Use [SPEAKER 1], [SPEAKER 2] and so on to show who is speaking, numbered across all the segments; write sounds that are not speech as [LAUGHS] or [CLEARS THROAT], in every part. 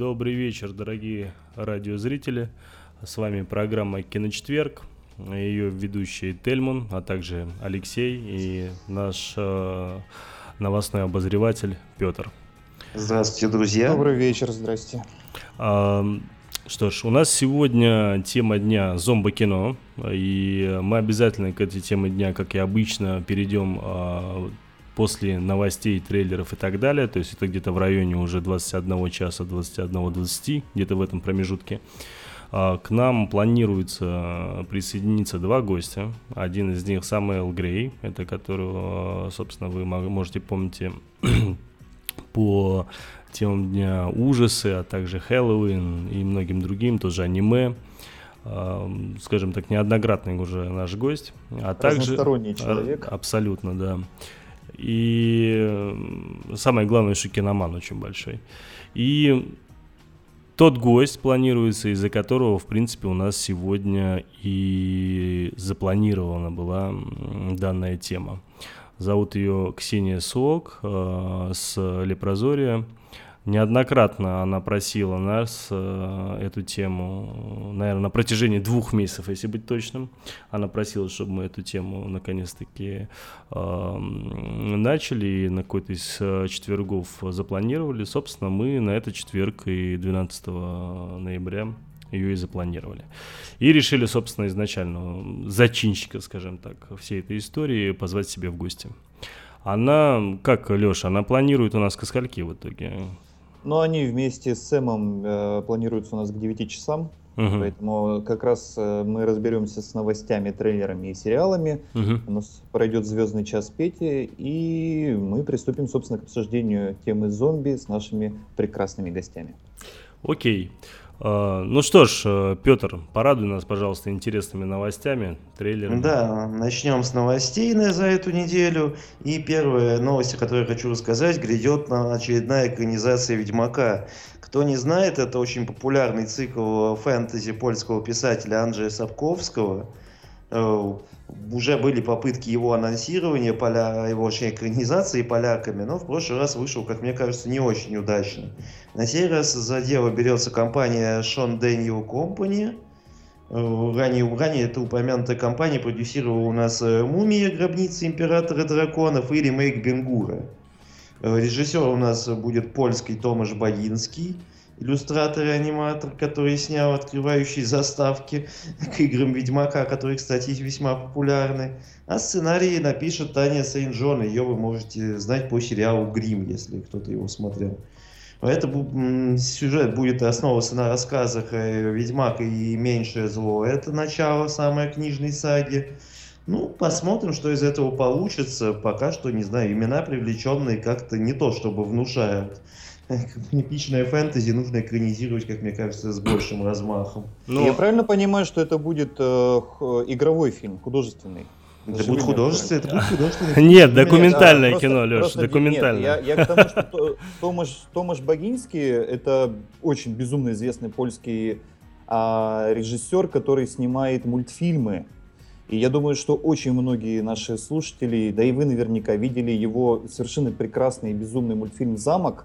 [SPEAKER 1] Добрый вечер, дорогие радиозрители. С вами программа «Киночетверг», ее ведущий Тельман, а также Алексей и наш э, новостной обозреватель Петр.
[SPEAKER 2] Здравствуйте, друзья.
[SPEAKER 3] Добрый вечер, здрасте.
[SPEAKER 1] А, что ж, у нас сегодня тема дня зомбо-кино, и мы обязательно к этой теме дня, как и обычно, перейдем а, после новостей, трейлеров и так далее, то есть это где-то в районе уже 21 часа, 21-20, где-то в этом промежутке. А, к нам планируется присоединиться два гостя. Один из них Самуэл Грей, это которого, собственно, вы можете помнить [CLEARS THROAT] по темам Дня ужасы, а также Хэллоуин и многим другим, тоже аниме. А, скажем так, неоднократный уже наш гость.
[SPEAKER 3] А также... человек.
[SPEAKER 1] Абсолютно, да. И самое главное, что киноман очень большой. И тот гость планируется, из-за которого, в принципе, у нас сегодня и запланирована была данная тема. Зовут ее Ксения Сок э, с Лепрозория. Неоднократно она просила нас э, эту тему, наверное, на протяжении двух месяцев, если быть точным. Она просила, чтобы мы эту тему наконец-таки э, начали и на какой-то из э, четвергов запланировали. Собственно, мы на этот четверг и 12 ноября ее и запланировали. И решили, собственно, изначально зачинщика, скажем так, всей этой истории позвать себе в гости. Она, как, Леша, она планирует у нас ко скольки в итоге?
[SPEAKER 3] Но они вместе с Сэмом э, планируются у нас к 9 часам. Угу. Поэтому как раз э, мы разберемся с новостями, трейлерами и сериалами. Угу. У нас пройдет звездный час Пети, и мы приступим, собственно, к обсуждению темы зомби с нашими прекрасными гостями.
[SPEAKER 1] Окей. А, ну что ж, э, Петр, порадуй нас, пожалуйста, интересными новостями, трейлерами.
[SPEAKER 2] Да, начнем с новостей за эту неделю. И первая новость, о которой хочу рассказать, грядет на очередная экранизация Ведьмака. Кто не знает, это очень популярный цикл фэнтези польского писателя Анджея Сапковского. Э, уже были попытки его анонсирования, поля, его вообще экранизации поляками, но в прошлый раз вышел, как мне кажется, не очень удачно. На сей раз за дело берется компания Sean Daniel Company. Э, ранее, ранее эта упомянутая компания продюсировала у нас э, «Мумия. Гробница Императора Драконов» и ремейк «Бенгура». Режиссер у нас будет польский Томаш Багинский иллюстратор и аниматор, который снял открывающие заставки к играм Ведьмака, которые, кстати, весьма популярны. А сценарий напишет Таня Сейнджон. Ее вы можете знать по сериалу «Грим», если кто-то его смотрел. Это сюжет будет основываться на рассказах «Ведьмак и меньшее зло». Это начало самой книжной саги. Ну, посмотрим, что из этого получится. Пока что, не знаю, имена привлеченные как-то не то, чтобы внушают [LAUGHS] эпичное фэнтези нужно экранизировать, как мне кажется, с большим размахом.
[SPEAKER 3] Но... Ну, Я правильно понимаю, что это будет э, игровой фильм, художественный?
[SPEAKER 2] Это будет художественный, это будет
[SPEAKER 1] художественный. Нет, документальное кино, Леш, документальное.
[SPEAKER 3] Я к тому, что Томаш Богинский это очень безумно известный польский а, режиссер, который снимает мультфильмы. И я думаю, что очень многие наши слушатели, да и вы наверняка видели его совершенно прекрасный и безумный мультфильм «Замок»,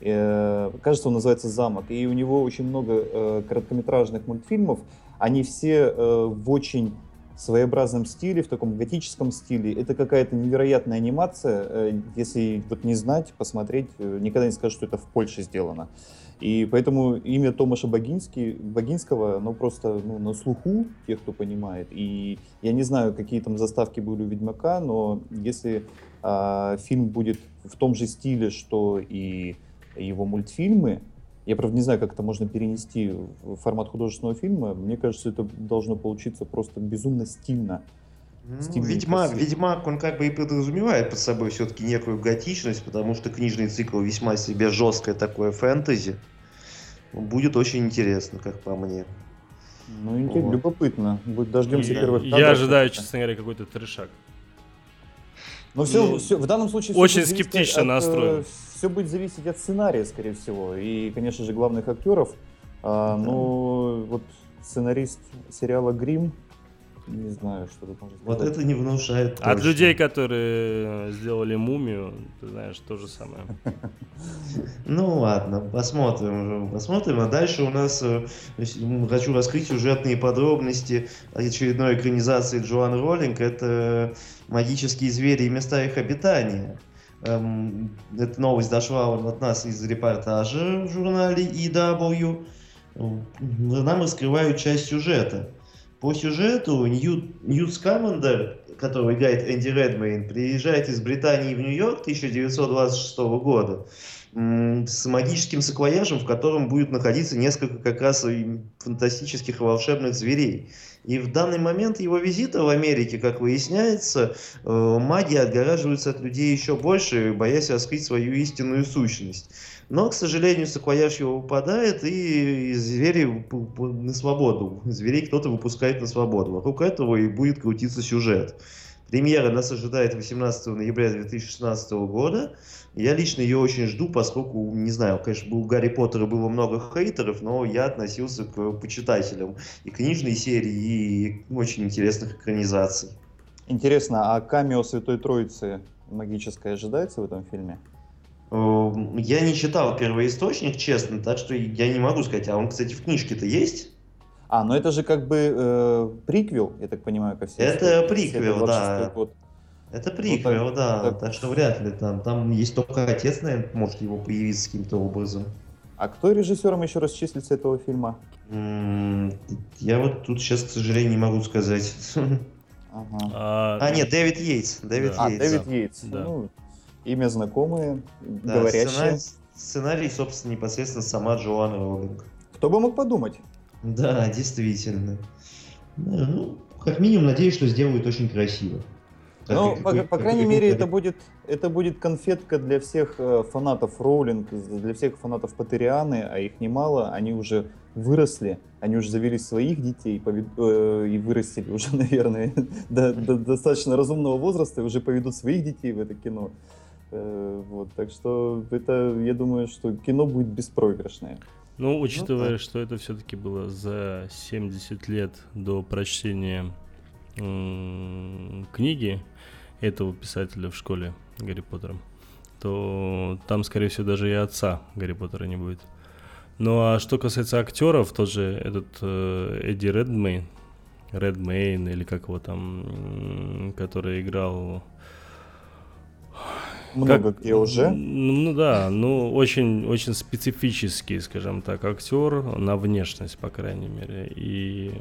[SPEAKER 3] кажется, он называется «Замок». И у него очень много э, короткометражных мультфильмов. Они все э, в очень своеобразном стиле, в таком готическом стиле. Это какая-то невероятная анимация. Если вот не знать, посмотреть, никогда не скажешь, что это в Польше сделано. И поэтому имя Томаша Богинский, Богинского, ну просто ну, на слуху тех, кто понимает. И я не знаю, какие там заставки были у Ведьмака, но если э, фильм будет в том же стиле, что и его мультфильмы. Я, правда, не знаю, как это можно перенести в формат художественного фильма. Мне кажется, это должно получиться просто безумно стильно.
[SPEAKER 2] Ну, Ведьмак, Ведьмак, он как бы и подразумевает под собой все-таки некую готичность, потому что книжный цикл весьма себе жесткое такое фэнтези. будет очень интересно, как по мне.
[SPEAKER 3] Ну, вот. любопытно. Будет дождемся
[SPEAKER 1] я,
[SPEAKER 3] первых
[SPEAKER 1] Я ожидаю, честно говоря, какой-то трешак.
[SPEAKER 3] Но все, ну, все, в данном случае...
[SPEAKER 1] Очень скептично от, настроен.
[SPEAKER 3] Э, все будет зависеть от сценария, скорее всего. И, конечно же, главных актеров. А, да. Ну, вот сценарист сериала «Грим», не знаю, что тут можно
[SPEAKER 2] сказать. Вот это не внушает.
[SPEAKER 1] От точно. людей, которые сделали мумию, ты знаешь, то же самое. [LAUGHS]
[SPEAKER 2] Ну ладно, посмотрим. Посмотрим. А дальше у нас э, хочу раскрыть сюжетные подробности очередной экранизации Джоан Роллинг. Это магические звери и места их обитания. Эм, эта новость дошла от нас из репортажа в журнале EW. Нам раскрывают часть сюжета. По сюжету Ньют, Ньют Скамандер, который играет Энди Редмейн, приезжает из Британии в Нью-Йорк 1926 года с магическим саквояжем, в котором будет находиться несколько как раз фантастических и волшебных зверей. И в данный момент его визита в Америке, как выясняется, э, маги отгораживаются от людей еще больше, боясь раскрыть свою истинную сущность. Но, к сожалению, саквояж его выпадает, и звери на свободу. Зверей кто-то выпускает на свободу. Вокруг этого и будет крутиться сюжет. Премьера нас ожидает 18 ноября 2016 года. Я лично ее очень жду, поскольку, не знаю, конечно, у Гарри Поттера было много хейтеров, но я относился к почитателям и книжной серии, и очень интересных экранизаций.
[SPEAKER 3] Интересно, а камео Святой Троицы магическое ожидается в этом фильме?
[SPEAKER 2] Эм, я не читал первоисточник, честно, так что я не могу сказать. А он, кстати, в книжке-то есть?
[SPEAKER 3] А, ну это же как бы э, приквел, я так понимаю, ко всей
[SPEAKER 2] Это приквел, да. Год. Это приквел, ну, так, да. Так. так что вряд ли там. Там есть только отец, наверное, может его появиться каким-то образом.
[SPEAKER 3] А кто режиссером еще раз числится этого фильма?
[SPEAKER 2] Я вот тут сейчас, к сожалению, не могу сказать. Ага. А, а, нет, Дэвид Йейтс. Дэвид
[SPEAKER 3] да. Йейтс. А, Дэвид Йейтс. Да. Ну, имя знакомое, да, говорящее.
[SPEAKER 2] Сценарий, сценарий, собственно, непосредственно сама Джоанна Роулинг.
[SPEAKER 3] Кто бы мог подумать?
[SPEAKER 2] Да, действительно. Ну, как минимум, надеюсь, что сделают очень красиво.
[SPEAKER 3] Ну, по, по крайней мере, это будет, это будет конфетка для всех э, фанатов Роулинг, для всех фанатов Патерианы, а их немало. Они уже выросли, они уже завели своих детей повед... э, и вырастили уже, [LAUGHS] наверное, до, до достаточно разумного возраста и уже поведут своих детей в это кино. Э, вот, так что это, я думаю, что кино будет беспроигрышное.
[SPEAKER 1] Ну, учитывая, ну, что это все-таки было за 70 лет до прочтения книги этого писателя в школе Гарри Поттера, то там, скорее всего, даже и отца Гарри Поттера не будет. Ну а что касается актеров, тот же этот э, Эдди Редмейн, Редмейн или как его там, который играл
[SPEAKER 3] много как, где уже.
[SPEAKER 1] Ну да, ну очень, очень специфический, скажем так, актер на внешность, по крайней мере. И,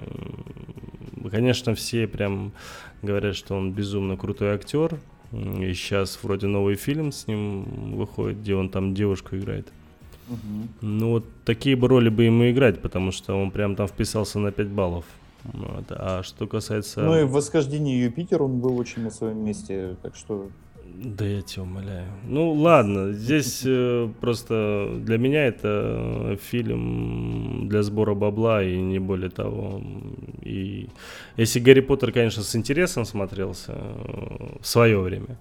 [SPEAKER 1] конечно, все прям говорят, что он безумно крутой актер. И сейчас вроде новый фильм с ним выходит, где он там девушку играет. Угу. Ну вот такие бы роли бы ему играть, потому что он прям там вписался на 5 баллов. Вот. А что касается...
[SPEAKER 3] Ну и в «Восхождении Юпитер» он был очень на своем месте, так что
[SPEAKER 1] да я тебя умоляю. Ну ладно, здесь э, просто для меня это фильм для сбора бабла и не более того. И если Гарри Поттер, конечно, с интересом смотрелся э, в свое время,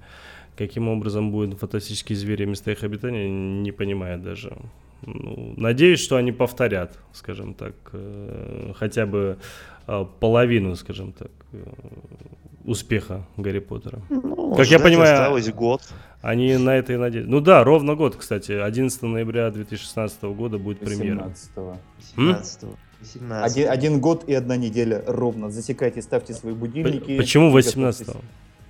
[SPEAKER 1] каким образом будут фантастические звери места их обитания, не понимаю даже. Ну, надеюсь, что они повторят, скажем так, э, хотя бы э, половину, скажем так, э, успеха Гарри Поттера.
[SPEAKER 2] Ну, как я понимаю, осталось год.
[SPEAKER 1] Они на это и надеются. Ну да, ровно год, кстати. 11 ноября 2016 года будет премьера.
[SPEAKER 3] 18 18 Один, один год и одна неделя ровно. Засекайте, ставьте свои будильники.
[SPEAKER 1] Почему 18 -го?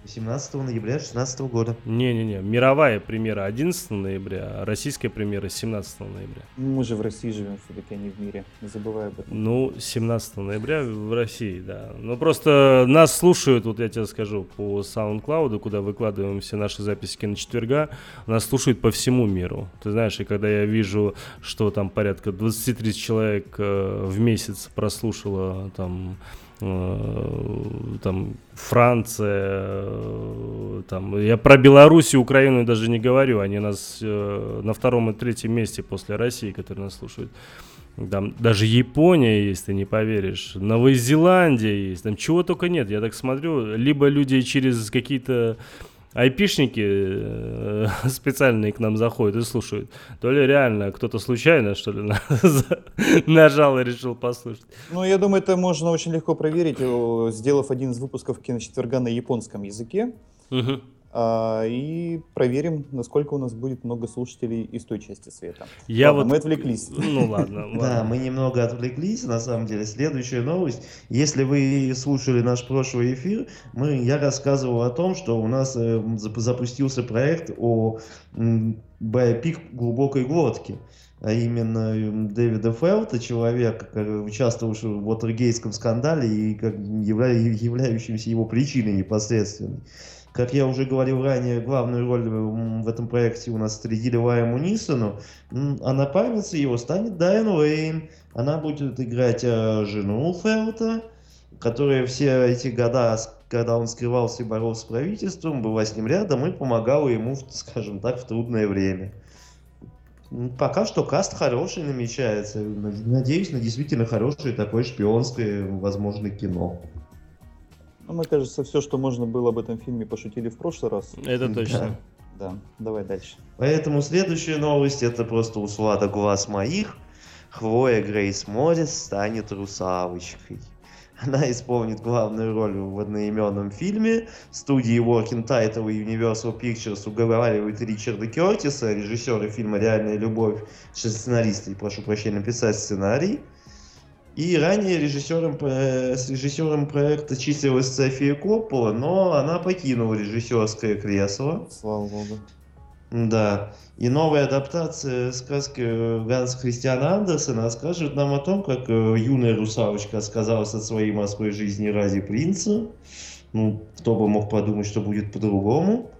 [SPEAKER 2] 18 ноября 2016 года.
[SPEAKER 1] Не-не-не, мировая премьера 11 ноября, а российская премьера 17 ноября.
[SPEAKER 3] Мы же в России живем все-таки, а не в мире, не забывай об этом.
[SPEAKER 1] Ну, 17 ноября в России, да. Ну, просто нас слушают, вот я тебе скажу, по SoundCloud, куда выкладываем все наши записи киночетверга, нас слушают по всему миру. Ты знаешь, и когда я вижу, что там порядка 20-30 человек э, в месяц прослушало там там Франция, э, там, я про Беларусь и Украину даже не говорю, они нас э, на втором и третьем месте после России, которые нас слушают. Там даже Япония есть, ты не поверишь. Новая Зеландия есть. Там чего только нет. Я так смотрю, либо люди через какие-то айпишники э, [LAUGHS] специальные к нам заходят и слушают. То ли реально кто-то случайно, что ли, [LAUGHS] [LAUGHS] нажал и решил послушать.
[SPEAKER 3] Ну, я думаю, это можно очень легко проверить, сделав один из выпусков киночетверга на японском языке. Угу. А, и проверим, насколько у нас будет много слушателей из той части света.
[SPEAKER 1] Я ладно, вот...
[SPEAKER 3] Мы отвлеклись. [LAUGHS]
[SPEAKER 1] Ну ладно,
[SPEAKER 2] ладно. Да, мы немного отвлеклись, на самом деле. Следующая новость. Если вы слушали наш прошлый эфир, мы, я рассказывал о том, что у нас э, запустился проект о биопик глубокой глотки а именно Дэвида Фелта, человека, участвовавшего в Уотергейском скандале и как явля, являющимся его причиной непосредственной. Как я уже говорил ранее, главную роль в этом проекте у нас среди Лайему Нисону, а напарницей его станет Дайан Уэйн. Она будет играть э, жену Фелта, которая все эти года, когда он скрывался и боролся с правительством, была с ним рядом и помогала ему, скажем так, в трудное время. Пока что каст хороший намечается. Надеюсь на действительно хорошее такое шпионское, возможно, кино.
[SPEAKER 3] Ну, мне кажется, все, что можно было об этом фильме, пошутили в прошлый раз.
[SPEAKER 1] Это точно.
[SPEAKER 3] Да, да. давай дальше.
[SPEAKER 2] Поэтому следующая новость, это просто услада глаз моих. Хлоя Грейс Моррис станет русалочкой. Она исполнит главную роль в одноименном фильме. Студии Working Title и Universal Pictures уговаривают Ричарда Кертиса, режиссера фильма «Реальная любовь», сценариста, прошу прощения, написать сценарий. И ранее режиссером, с режиссером проекта числилась София Коппола, но она покинула режиссерское кресло.
[SPEAKER 3] Слава богу.
[SPEAKER 2] Да. И новая адаптация сказки Ганса Христиана Андерсена расскажет нам о том, как э, юная русалочка отказалась от своей морской жизни ради принца. Ну, кто бы мог подумать, что будет по-другому.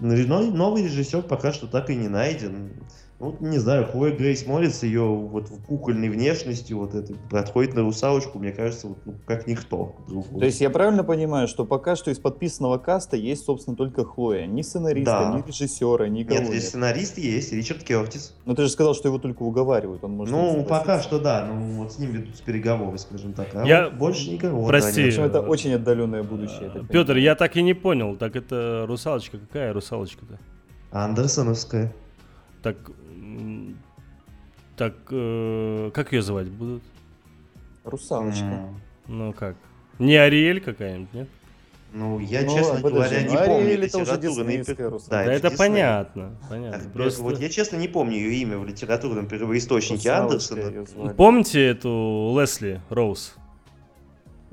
[SPEAKER 2] Но новый режиссер пока что так и не найден. Ну, не знаю, Хлоя Грейс Морец, ее вот кукольной внешностью, вот это, подходит на русалочку, мне кажется, вот, ну, как никто
[SPEAKER 3] другой. То есть я правильно понимаю, что пока что из подписанного каста есть, собственно, только Хлоя? Ни сценариста, да. ни режиссера, никого
[SPEAKER 2] нет? Нет, сценарист есть, Ричард Кертис.
[SPEAKER 3] Но ты же сказал, что его только уговаривают, он может
[SPEAKER 2] Ну, пока что да, ну вот с ним ведутся переговоры, скажем так, а я... больше никого.
[SPEAKER 1] Прости. Да,
[SPEAKER 3] общем, это очень отдаленное будущее.
[SPEAKER 1] Петр, я так и не понял, так это русалочка, какая русалочка-то?
[SPEAKER 2] Андерсоновская.
[SPEAKER 1] Так так, э, как ее звать будут?
[SPEAKER 3] Русалочка. Mm.
[SPEAKER 1] Ну как? Не Ариэль какая-нибудь, нет?
[SPEAKER 2] Ну, я, ну, честно подожди, говоря, не помню Ариэль
[SPEAKER 3] это уже диснейская
[SPEAKER 1] Да, да это, это понятно. понятно.
[SPEAKER 2] Просто... Вот я, честно, не помню ее имя в литературном первоисточнике Андерсона.
[SPEAKER 1] Помните эту Лесли Роуз?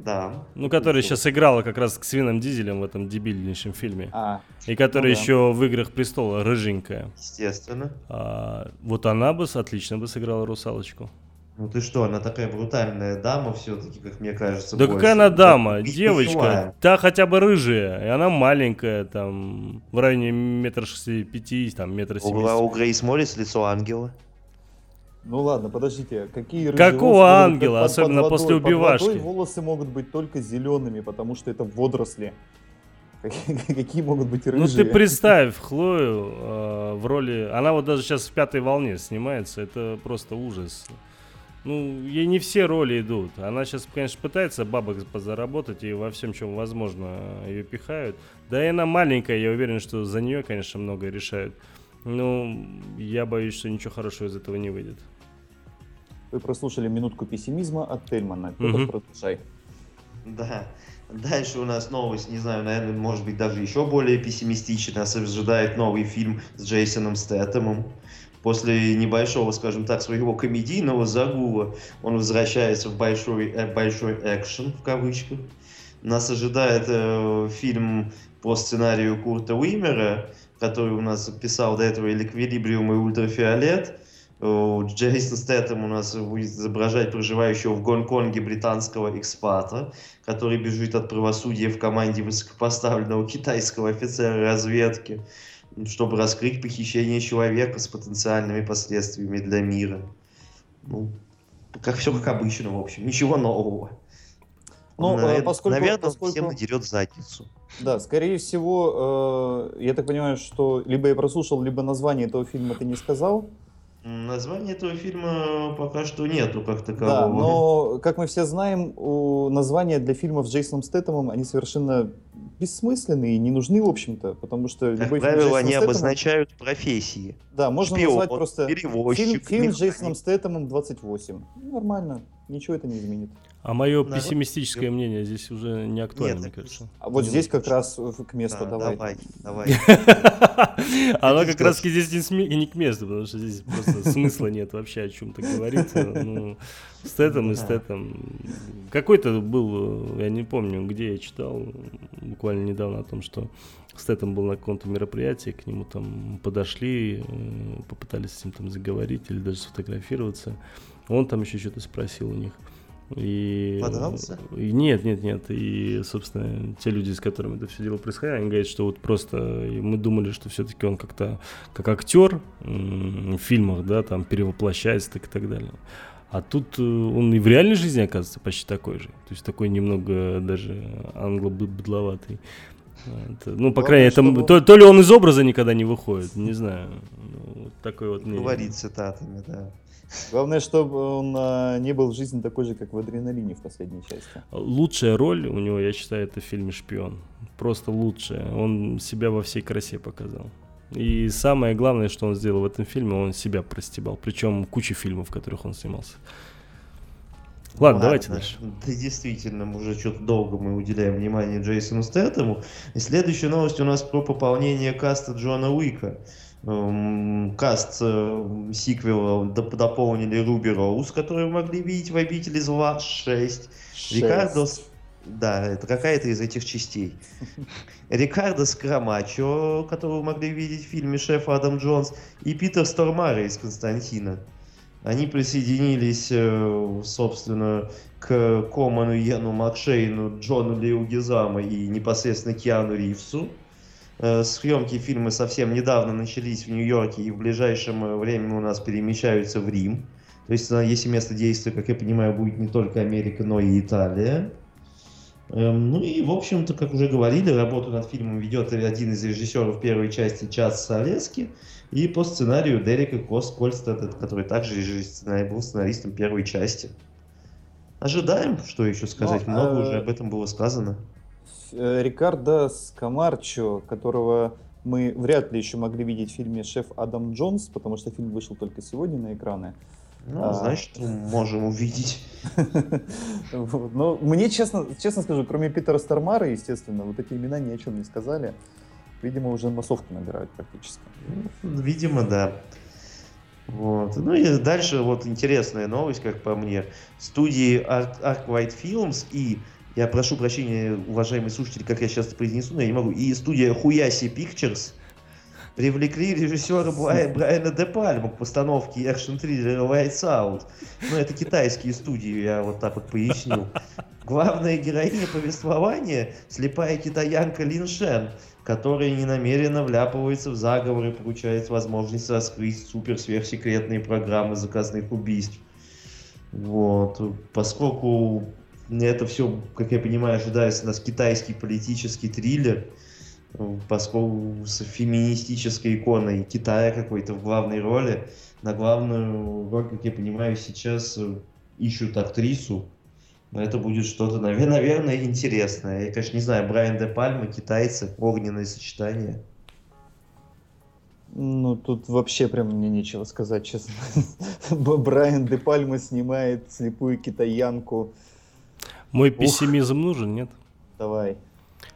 [SPEAKER 2] Да.
[SPEAKER 1] Ну, которая сейчас играла как раз с Свином Дизелем в этом дебильнейшем фильме.
[SPEAKER 3] А,
[SPEAKER 1] и которая ну, еще в «Играх престола» рыженькая.
[SPEAKER 2] Естественно.
[SPEAKER 1] А, вот она бы отлично бы сыграла русалочку.
[SPEAKER 2] Ну ты что, она такая брутальная дама все-таки, как мне кажется.
[SPEAKER 1] Да больше. какая она дама, да, девочка, та хотя бы рыжая, и она маленькая, там, в районе метра шести пяти, там, метра семидесяти.
[SPEAKER 2] У, у Грейс Моррис лицо ангела.
[SPEAKER 3] Ну ладно, подождите, какие
[SPEAKER 1] Какого ангела, под, особенно под водой, после убивашки? Под
[SPEAKER 3] водой волосы могут быть только зелеными, потому что это водоросли. [LAUGHS] Какие могут быть рыжие?
[SPEAKER 1] Ну ты представь Хлою э, в роли... Она вот даже сейчас в пятой волне снимается, это просто ужас. Ну, ей не все роли идут. Она сейчас, конечно, пытается бабок позаработать, и во всем, чем возможно, ее пихают. Да и она маленькая, я уверен, что за нее, конечно, многое решают. Ну, я боюсь, что ничего хорошего из этого не выйдет.
[SPEAKER 3] Вы прослушали минутку пессимизма от Тельмана. Петр, угу. продолжай.
[SPEAKER 2] Да. Дальше у нас новость, не знаю, наверное, может быть даже еще более пессимистичная. Нас ожидает новый фильм с Джейсоном Стэтомом. После небольшого, скажем так, своего комедийного загула он возвращается в большой, э, большой экшен, в кавычках. Нас ожидает э, фильм по сценарию Курта Уимера, который у нас писал до этого «Эликвилибриум» и «Ультрафиолет». Джейсон Стэттем у нас будет изображать проживающего в Гонконге британского экспата, который бежит от правосудия в команде высокопоставленного китайского офицера разведки, чтобы раскрыть похищение человека с потенциальными последствиями для мира. Ну, как все как обычно, в общем, ничего нового. Ну, Он, э, поскольку, наверное, поскольку... всем надерет задницу.
[SPEAKER 3] Да, скорее всего, э, я так понимаю, что либо я прослушал, либо название этого фильма ты не сказал.
[SPEAKER 2] Названия этого фильма пока что нету как такового.
[SPEAKER 3] Да, но, как мы все знаем, названия для фильмов с Джейсоном Стэтомом, они совершенно бессмысленные и не нужны, в общем-то, потому что
[SPEAKER 2] Как
[SPEAKER 3] любой фильм
[SPEAKER 2] правило,
[SPEAKER 3] Джейсоном
[SPEAKER 2] они
[SPEAKER 3] Стэтомом-
[SPEAKER 2] обозначают профессии.
[SPEAKER 3] Да, можно
[SPEAKER 2] Шпион,
[SPEAKER 3] назвать просто фильм,
[SPEAKER 2] перевозчик,
[SPEAKER 3] фильм с. Джейсоном Стэтомом 28. Ну, Нормально, ничего это не изменит.
[SPEAKER 1] А мое
[SPEAKER 2] Народ-
[SPEAKER 1] пессимистическое мнение здесь уже не актуально,
[SPEAKER 2] Нет,
[SPEAKER 1] мне кажется.
[SPEAKER 3] А вот
[SPEAKER 2] Не
[SPEAKER 3] здесь как раз к месту
[SPEAKER 2] Да,
[SPEAKER 3] давай.
[SPEAKER 2] давай, давай. [LAUGHS]
[SPEAKER 1] Оно как раз здесь не, к месту, потому что здесь просто [LAUGHS] смысла нет вообще о чем-то говорить. [LAUGHS] Ну, стетом и
[SPEAKER 2] Да.
[SPEAKER 1] стетом. Какой-то был, я не помню, где я читал, буквально недавно о том, что Стэтом был на каком-то мероприятии, к нему там подошли, э, попытались с ним там заговорить или даже сфотографироваться. Он там еще что-то спросил у них. И,
[SPEAKER 2] Подрался?
[SPEAKER 1] и нет, нет, нет. И, собственно, те люди, с которыми это все дело происходило, они говорят, что вот просто мы думали, что все-таки он как-то как актер в фильмах, да, там перевоплощается так и так далее. А тут э, он и в реальной жизни оказывается почти такой же. То есть такой немного даже англо-быдловатый. Ну, по
[SPEAKER 3] Главное,
[SPEAKER 1] крайней мере,
[SPEAKER 3] чтобы-
[SPEAKER 1] то, то ли он из образа никогда не выходит, не знаю. Ну, вот такой вот.
[SPEAKER 2] Говорит цитатами, да.
[SPEAKER 3] Главное, чтобы он а, не был в жизни такой же, как в «Адреналине» в последней части.
[SPEAKER 1] Лучшая роль у него, я считаю, это в фильме «Шпион». Просто лучшая. Он себя во всей красе показал. И самое главное, что он сделал в этом фильме, он себя простебал. Причем куча фильмов, в которых он снимался. Ладно, давайте дальше.
[SPEAKER 2] Да, действительно, мы уже что-то долго мы уделяем внимание Джейсону Стэтому. И следующая новость у нас про пополнение каста Джона Уика. Эм, Каст э, сиквела доп- дополнили Руби Роуз, которую могли видеть в «Обители зла 6». Рикардо... С- Да, это какая-то из этих частей. [LAUGHS] Рикардо Скрамачо, которого вы могли видеть в фильме «Шеф Адам Джонс», и Питер Стормара из «Константина». Они присоединились, э, собственно, к Коману Йену Макшейну, Джону Лиу Гизама и непосредственно Киану Ривсу. Э, Съемки фильма совсем недавно начались в Нью-Йорке и в ближайшем э, время у нас перемещаются в Рим. То есть, э, если место действия, как я понимаю, будет не только Америка, но и Италия. Эм, Ну и, в общем-то, как уже говорили, работу над фильмом ведет один из режиссеров первой части Час Солески и по сценарию Дерека Кольстеда, который также был сценаристом первой части. Ожидаем, что еще сказать.
[SPEAKER 3] Ну,
[SPEAKER 2] Много
[SPEAKER 3] э,
[SPEAKER 2] уже об этом было сказано.
[SPEAKER 3] Э, Рикардо Скамарчо, которого мы вряд ли еще могли видеть в фильме «Шеф Адам Джонс», потому что фильм вышел только сегодня на экраны.
[SPEAKER 2] Ну,
[SPEAKER 3] а-
[SPEAKER 2] значит, можем увидеть. [LAUGHS]
[SPEAKER 3] Но мне, честно, честно скажу, кроме Питера Стармара, естественно, вот эти имена ни о чем не сказали. Видимо, уже массовку набирают практически.
[SPEAKER 2] Ну, Видимо, да. Вот. Ну и дальше вот интересная новость, как по мне. Студии Arc White Films и, я прошу прощения, уважаемые слушатели, как я сейчас произнесу, но я не могу, и студия Хуяси Pictures привлекли режиссера Брай- Брайана Де Пальма к постановке экшн-триллера Lights Out. Ну, это китайские студии, я вот так вот поясню. Главная героиня повествования – слепая китаянка Лин Шен, которая ненамеренно вляпывается в заговор и получает возможность раскрыть супер-сверхсекретные программы заказных убийств. Вот. Поскольку это все, как я понимаю, ожидается нас китайский политический триллер, поскольку с феминистической иконой Китая какой-то в главной роли, на главную роль, как я понимаю, сейчас э, ищут актрису. Но это будет что-то, наве- наверное, интересное. Я, конечно, не знаю, Брайан Де Пальма, китайцы, огненное сочетание.
[SPEAKER 3] Ну, тут вообще прям мне нечего сказать, честно. [LAUGHS] Брайан Де Пальма снимает слепую китаянку.
[SPEAKER 1] Мой
[SPEAKER 3] Ух.
[SPEAKER 1] пессимизм нужен, нет?
[SPEAKER 3] Давай.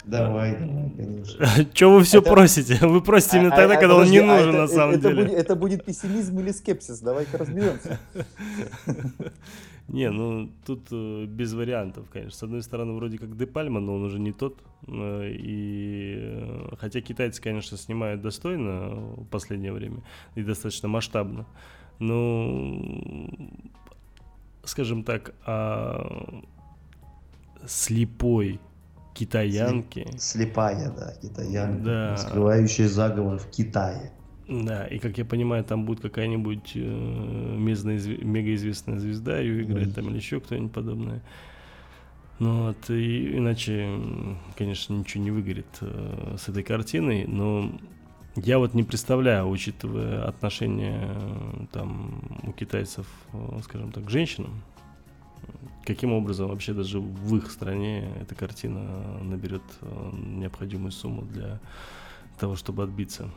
[SPEAKER 2] Давай, давай, конечно. [LAUGHS]
[SPEAKER 1] Че вы все
[SPEAKER 3] Это-
[SPEAKER 1] просите? [LAUGHS] Вы просите именно
[SPEAKER 3] А-
[SPEAKER 1] тогда,
[SPEAKER 3] а-
[SPEAKER 1] когда он не
[SPEAKER 3] а
[SPEAKER 1] нужен
[SPEAKER 3] это-
[SPEAKER 1] на самом
[SPEAKER 3] это
[SPEAKER 1] деле.
[SPEAKER 3] Будет, это будет пессимизм или скепсис? Давай-ка разберемся. [LAUGHS]
[SPEAKER 1] Не, ну тут э, без вариантов, конечно. С одной стороны, вроде как Де Пальма, но он уже не тот. Э, и э, хотя китайцы, конечно, снимают достойно в последнее время и достаточно масштабно. Но, скажем так, о слепой китаянке.
[SPEAKER 2] Слепая, да, китаянка,
[SPEAKER 1] Да.
[SPEAKER 2] скрывающая заговор в Китае.
[SPEAKER 1] Да, и как я понимаю, там будет какая-нибудь э, мегаизвестная звезда ее играет,
[SPEAKER 2] Ой.
[SPEAKER 1] там или еще кто-нибудь подобное. Ну вот, и, иначе, конечно, ничего не выгорит э, с этой картиной, но Я вот не представляю, учитывая отношения там у китайцев, скажем так, к женщинам, каким образом вообще даже в их стране эта картина наберет необходимую сумму для того, чтобы отбиться.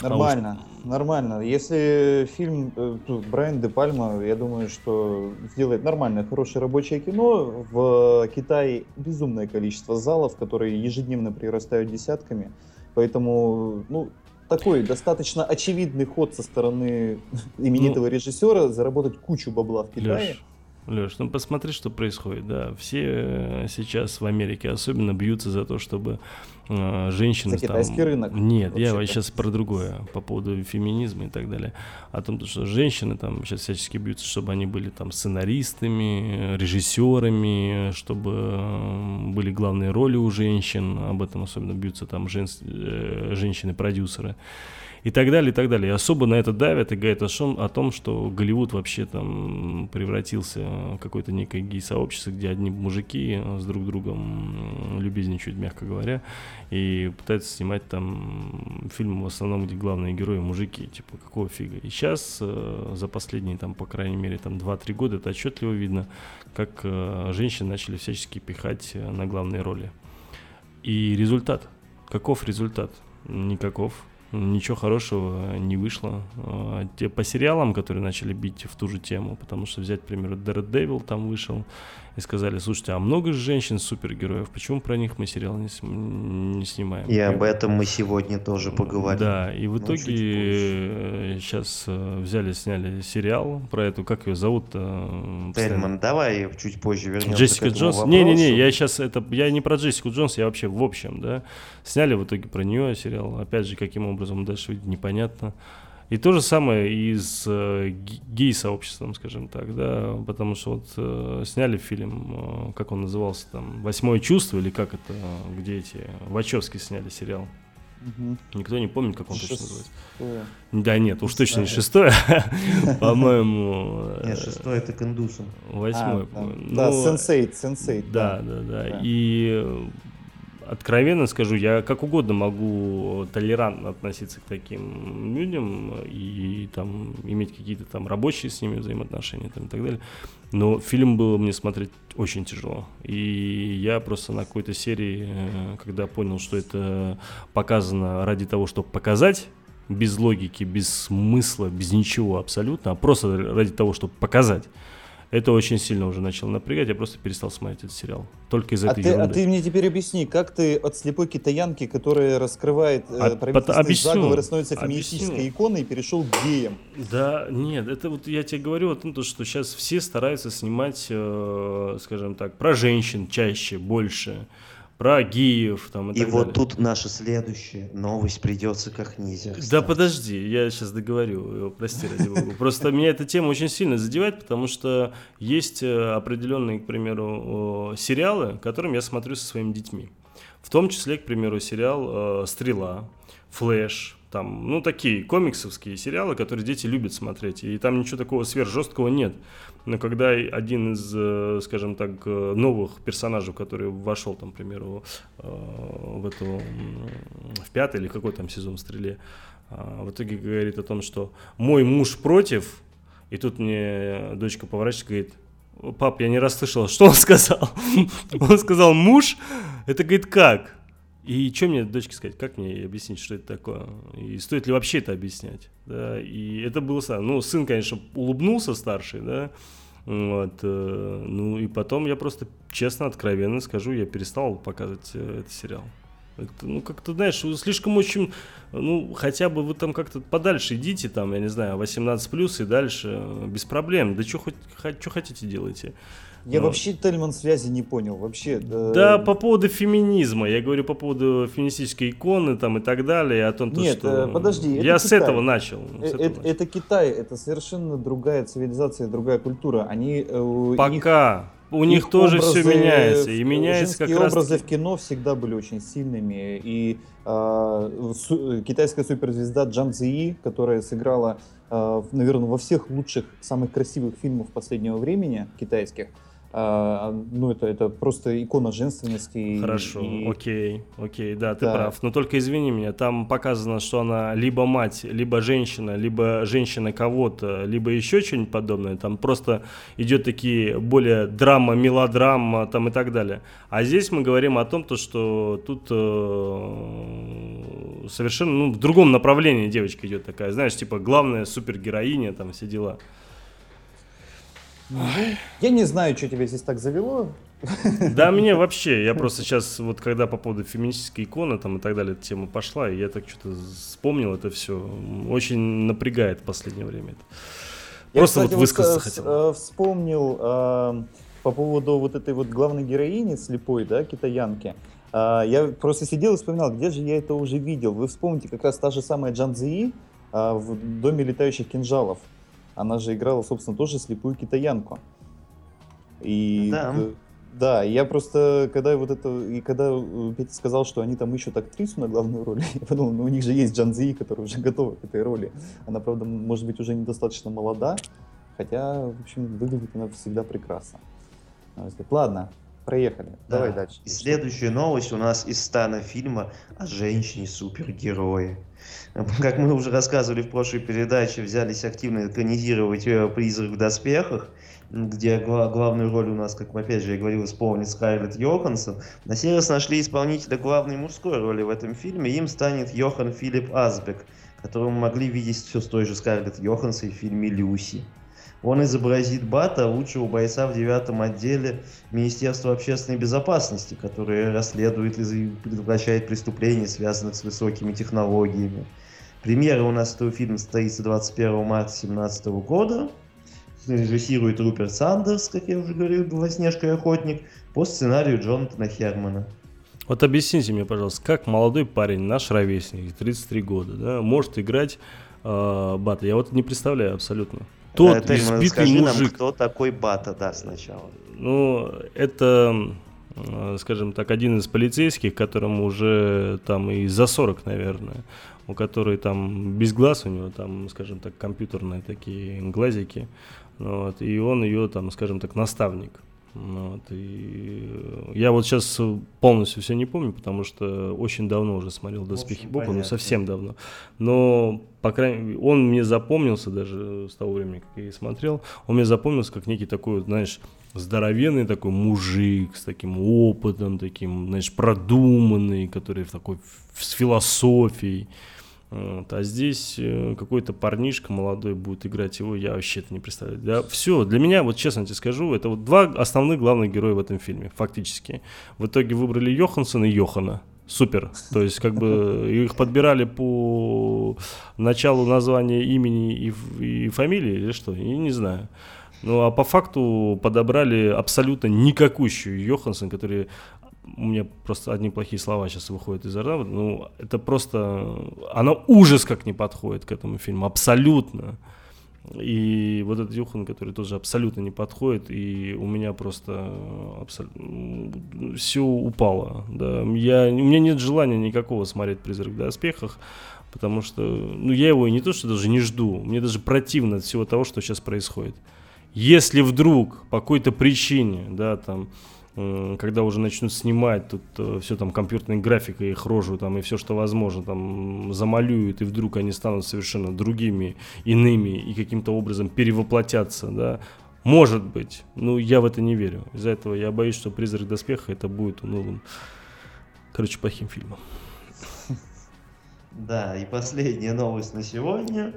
[SPEAKER 3] Нормально, а нормально. Если фильм э, Брайан де Пальма, я думаю, что сделает нормальное, хорошее рабочее кино. В Китае безумное количество залов, которые ежедневно прирастают десятками. Поэтому, ну, такой достаточно очевидный ход со стороны [LAUGHS] именитого ну, режиссера заработать кучу бабла в Китае. Леш,
[SPEAKER 1] Леш, ну посмотри, что происходит, да. Все э, сейчас в Америке особенно бьются за то, чтобы э, женщины...
[SPEAKER 3] За китайский там... рынок.
[SPEAKER 1] Нет, я сейчас про другое, по поводу феминизма и так далее. О том, что женщины там сейчас всячески бьются, чтобы они были там сценаристами, режиссерами, чтобы э, были главные роли у женщин. Об этом особенно бьются там жен... Э, женщины-продюсеры и так далее, и так далее. И особо на это давят и говорят о, шум, о том, что Голливуд вообще там превратился в какое-то некое гей-сообщество, где одни мужики с друг другом любезничают, мягко говоря, и пытаются снимать там фильмы в основном, где главные герои мужики, типа, какого фига. И сейчас э, за последние, там, по крайней мере, там 2-3 года это отчетливо видно, как э, женщины начали всячески пихать э, на главные роли. И результат. Каков результат? Никаков ничего хорошего не вышло. А, те по сериалам, которые начали бить в ту же тему, потому что взять, к примеру, Daredevil там вышел, и сказали, слушайте, а много женщин супергероев, почему про них мы сериал не, не снимаем?
[SPEAKER 2] И, об этом мы сегодня тоже поговорим.
[SPEAKER 1] Да, и в итоге сейчас э, взяли, сняли сериал про эту, как ее зовут-то?
[SPEAKER 2] Тельман, давай чуть позже вернемся
[SPEAKER 1] Джессика Джонс? Не-не-не, я сейчас, это, я не про Джессику Джонс, я вообще в общем, да. Сняли в итоге про нее сериал, опять же, каким образом дальше непонятно. И то же самое и с э, гей-сообществом, скажем так, да, потому что вот э, сняли фильм, э, как он назывался там, «Восьмое чувство» или как это, где эти, Вачовски сняли сериал. Угу. Никто не помнит, как он Шестое. точно называется. Да нет, уж точно не шестое, [LAUGHS] по-моему.
[SPEAKER 2] Нет, шестое это Кандусон.
[SPEAKER 1] Восьмое.
[SPEAKER 3] А, да, сенсейт, сенсейт.
[SPEAKER 1] Да, да, да. И откровенно скажу, я как угодно могу толерантно относиться к таким людям и там иметь какие-то там рабочие с ними взаимоотношения там, и так далее. Но фильм было мне смотреть очень тяжело. И я просто на какой-то серии, э, когда понял, что это показано ради того, чтобы показать, без логики, без смысла, без ничего абсолютно, а просто ради того, чтобы показать, это очень сильно уже начало напрягать, я просто перестал смотреть этот сериал. Только из
[SPEAKER 3] а
[SPEAKER 1] этой
[SPEAKER 3] ты,
[SPEAKER 1] ерунды.
[SPEAKER 3] А ты мне теперь объясни, как ты от слепой китаянки, которая раскрывает э, а, правительственные объясню, заговоры, становится феминистической объясню. иконой и перешел к геям?
[SPEAKER 1] Да, нет, это вот я тебе говорю о том, что сейчас все стараются снимать, э, скажем так, про женщин чаще, больше про геев там
[SPEAKER 2] и, и вот далее. тут наша следующая новость придется как низер.
[SPEAKER 1] Да подожди, я сейчас договорю, прости ради бога. Просто меня эта тема очень сильно задевает, потому что есть э, определенные, к примеру, сериалы, которым я смотрю со своими детьми. В том числе, к примеру, сериал э, «Стрела», «Флэш», там, ну, такие комиксовские сериалы, которые дети любят смотреть, и там ничего такого сверхжесткого нет. Но когда один из, э, скажем так, э, новых персонажей, который вошел, там, к примеру, э, в эту, в пятый или какой там сезон «Стреле», в итоге говорит о том, что мой муж против, и тут мне дочка поворачивается и говорит, пап, я не расслышал, что он сказал? [LAUGHS] Он сказал, муж? Это, говорит, как? И что мне дочке сказать, как мне объяснить, что это такое? И стоит ли вообще это объяснять? Да? И это было странно. Ну, сын, конечно, улыбнулся старший, да, вот, э, ну и потом я просто честно, откровенно скажу, я перестал показывать э, этот сериал. Ну, как-то, знаешь, слишком очень, ну, хотя бы вы там как-то подальше идите, там, я не знаю, 18 плюс и дальше, без проблем. Да что хоть, что хотите делайте.
[SPEAKER 3] Я ну. вообще Тельман связи не понял. Вообще.
[SPEAKER 1] Да... по поводу феминизма. Я говорю по поводу феминистической иконы там и так далее. О том,
[SPEAKER 3] Нет,
[SPEAKER 1] что...
[SPEAKER 3] Э, подожди.
[SPEAKER 1] Я с этого начал.
[SPEAKER 3] С это, этого это начал. Китай. Это совершенно другая цивилизация, другая культура. Они.
[SPEAKER 1] Э, Пока. Их... У них их тоже образы, все меняется. И меняется как
[SPEAKER 3] раз... образы в кино всегда были очень сильными. И э, су- китайская суперзвезда Джан Цзи, которая сыграла, э, наверное, во всех лучших, самых красивых фильмах последнего времени китайских, а, ну, это, это просто икона женственности.
[SPEAKER 1] Хорошо,
[SPEAKER 3] и...
[SPEAKER 1] окей, окей, да, ты
[SPEAKER 3] Да.
[SPEAKER 1] прав. Но только извини меня, там показано, что она либо мать, либо женщина, либо женщина кого-то, либо еще что-нибудь подобное. Там просто идет такие более драма, мелодрама там и так далее. А здесь мы говорим о том, то, что тут э, совершенно ну, в другом направлении девочка идет такая, знаешь, типа главная супергероиня, там все дела.
[SPEAKER 3] Я не знаю, что тебя здесь так завело.
[SPEAKER 1] Да, мне вообще, я просто сейчас, вот когда по поводу феминистической иконы там и так далее, эта тема пошла, и я так что-то вспомнил это все. Очень напрягает в последнее время это.
[SPEAKER 3] Я,
[SPEAKER 1] Просто
[SPEAKER 3] кстати,
[SPEAKER 1] вот высказаться
[SPEAKER 3] с-
[SPEAKER 1] хотел.
[SPEAKER 3] э, Вспомнил э, по поводу вот этой вот главной героини слепой, да, китаянки. А, Я просто сидел и вспоминал, где же я это уже видел. Вы вспомните, как раз та же самая Джан Цзи а, в «Доме летающих кинжалов». Она же играла, собственно, тоже слепую китаянку. И
[SPEAKER 2] Да.
[SPEAKER 3] да, я просто, когда вот это, и когда э, Петя сказал, что они там ищут актрису на главную роль, [LAUGHS] я подумал, ну у них же есть Джан Цзи, которая уже [LAUGHS] готова к этой роли. Она, правда, может быть, уже недостаточно молода, хотя, в общем, выглядит она всегда прекрасно. на мой взгляд. Ладно, проехали. Давай
[SPEAKER 2] Да.
[SPEAKER 3] дальше.
[SPEAKER 2] И следующая новость у нас из стана фильма о женщине-супергерое. Как мы уже рассказывали в прошлой передаче, взялись активно экранизировать э, «Призрак в доспехах», где гла- главную роль у нас, как опять же я говорил, исполнит Скарлетт Йоханссон. На сей раз нашли исполнителя главной мужской роли в этом фильме. Им станет Йохан Филипп Асбек, которого мы могли видеть все с той же Скарлетт Йоханссон в фильме «Люси». Он изобразит Бата, лучшего бойца в девятом отделе Министерства общественной безопасности, которое расследует и предотвращает преступления, связанных с высокими технологиями. Премьера у нас этого фильма состоится 21 марта 2017 года. Режиссирует Руперт Сандерс, как я уже говорил, «Белоснежка и охотник», по сценарию Джонатана Хермана.
[SPEAKER 1] Вот объясните мне, пожалуйста, как молодой парень, наш ровесник, 33 года, да, может играть э, Бата? Я вот не представляю абсолютно. Тот
[SPEAKER 2] Э, Тельман,
[SPEAKER 1] избитый
[SPEAKER 2] скажи нам,
[SPEAKER 1] мужик.
[SPEAKER 2] кто такой Бата, да, сначала.
[SPEAKER 1] Ну, это, э, скажем так, один из полицейских, которому уже там и за 40, наверное, у которой там без глаз у него там, скажем так, компьютерные такие глазики, вот, и он ее там, скажем так, наставник. Ну Вот, и э, я вот сейчас полностью все не помню, потому что очень давно уже смотрел «Доспехи Бога», ну совсем давно. Но, по крайней мере, он мне запомнился даже с того времени, как я и смотрел, он мне запомнился как некий такой, знаешь, здоровенный такой мужик с таким опытом, таким, знаешь, продуманный, который в такой с философией. Вот. А здесь э, какой-то парнишка молодой будет играть его, я вообще это не представляю. Да, все, для меня, вот честно тебе скажу, это вот два основных главных героя в этом фильме, фактически. В итоге выбрали Йохансона и Йохана. Супер. То есть, как бы [LAUGHS] их подбирали по началу названия имени и, и фамилии или что? Я не знаю. Ну, а по факту подобрали абсолютно никакущую Йоханссон, который у меня просто одни плохие слова сейчас выходят из рта. Ну, это просто... Она ужас как не подходит к этому фильму. Абсолютно. И вот этот Юхан, который тоже абсолютно не подходит, и у меня просто все упало. Да. Я, у меня нет желания никакого смотреть «Призрак в доспехах», потому что ну, я его и не то, что даже не жду, мне даже противно от всего того, что сейчас происходит. Если вдруг по какой-то причине, да, там, когда уже начнут снимать тут все там компьютерной графикой их рожу там и все что возможно там замалюют и вдруг они станут совершенно другими иными и каким-то образом перевоплотятся да. Может быть ну я в это не верю. Из-за этого я боюсь что призрак доспеха это будет новым короче плохим фильмом.
[SPEAKER 2] Да, и последняя новость на сегодня.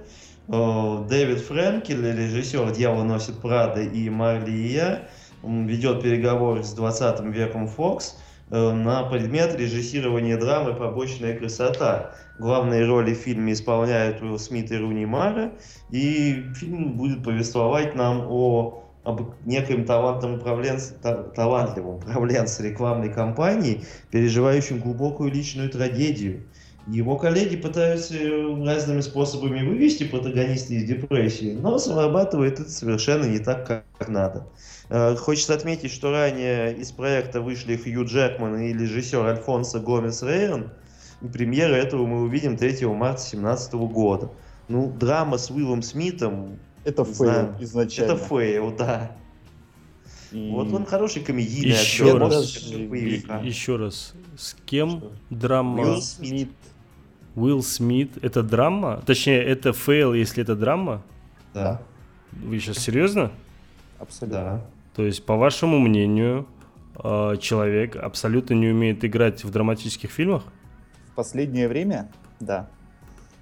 [SPEAKER 2] Дэвид Френкель, режиссер «Дьявол носит Прада» и «Марли и я», ведет переговоры с 20 веком Fox э, на предмет режиссирования драмы «Побочная красота». Главные роли в фильме исполняют Уилл Смит и Руни Мара, и фильм будет повествовать нам о об некоем талантливом управленце, та- талантливом управленце рекламной кампании, переживающем глубокую личную трагедию. Его коллеги пытаются э, разными способами вывести протагониста из депрессии, но срабатывает это совершенно не так, как надо. Э, Хочется отметить, что ранее из проекта вышли Хью Джекман и режиссер Альфонсо Гомес Рейн. И премьеру этого мы увидим 3 марта 2017 года. Ну, драма с Уиллом Смитом,
[SPEAKER 3] Это фейл
[SPEAKER 2] знаю.
[SPEAKER 3] изначально.
[SPEAKER 2] это фейл, да. И... Вот он хороший комедийный
[SPEAKER 1] еще актер, раз, еще раз, с кем Что? драма?
[SPEAKER 2] Уилл Смит.
[SPEAKER 1] Уилл Смит, это драма? Точнее, это фейл, если это драма?
[SPEAKER 2] Да.
[SPEAKER 1] Вы сейчас серьезно?
[SPEAKER 2] Абсолютно. Да.
[SPEAKER 1] То есть, по вашему мнению, э, человек абсолютно не умеет играть в драматических фильмах?
[SPEAKER 3] В последнее время, да.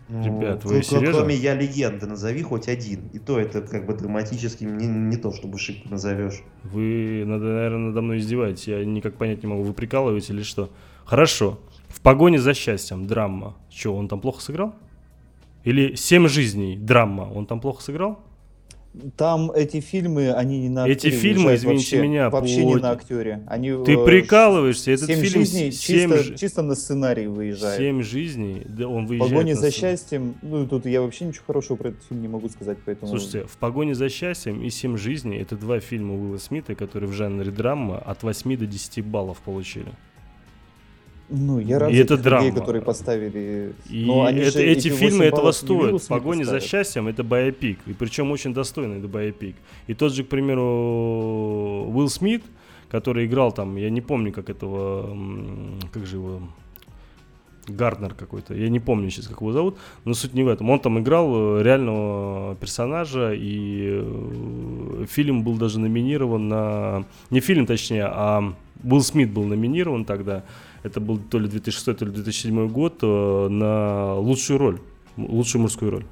[SPEAKER 1] Ну, Ребят, вы серьезно?
[SPEAKER 2] Кроме «Я легенда» назови хоть один. И то это как бы драматическим не, не то, чтобы шибко назовешь.
[SPEAKER 1] Вы, наверное, надо мной издеваетесь. Я никак понять не могу, вы прикалываетесь или что. Хорошо. В погоне за счастьем драма. Что, он там плохо сыграл? Или «Семь жизней» драма. Он там плохо сыграл?
[SPEAKER 3] Там эти фильмы, они не на
[SPEAKER 1] актере Эти фильмы, извините
[SPEAKER 3] вообще,
[SPEAKER 1] меня,
[SPEAKER 3] вообще по... не на актере. Они,
[SPEAKER 1] Ты э, прикалываешься, этот
[SPEAKER 3] семь
[SPEAKER 1] фильм
[SPEAKER 3] жизней 7... чисто, чисто на сценарий выезжает.
[SPEAKER 1] Семь жизней, да, он выезжает.
[SPEAKER 3] В погоне за счастьем, ну тут я вообще ничего хорошего про этот фильм не могу сказать, поэтому.
[SPEAKER 1] Слушайте, в погоне за счастьем и Семь жизней это два фильма Уилла Смита, которые в жанре драма от 8 до 10 баллов получили.
[SPEAKER 3] Ну, я рад
[SPEAKER 1] и
[SPEAKER 3] за
[SPEAKER 1] это драма.
[SPEAKER 3] людей, которые поставили.
[SPEAKER 1] И Но они это, эти фильмы этого стоят. Погони за счастьем это боепик. И причем очень достойный это боепик. И тот же, к примеру, Уилл Смит, который играл там, я не помню, как этого, как же его, Гарднер какой-то, я не помню сейчас, как его зовут, но суть не в этом. Он там играл э, реального персонажа, и э, фильм был даже номинирован на... Не фильм, точнее, а Уилл Смит был номинирован тогда это был то ли 2006, то ли 2007 год, э, на лучшую роль, лучшую мужскую роль.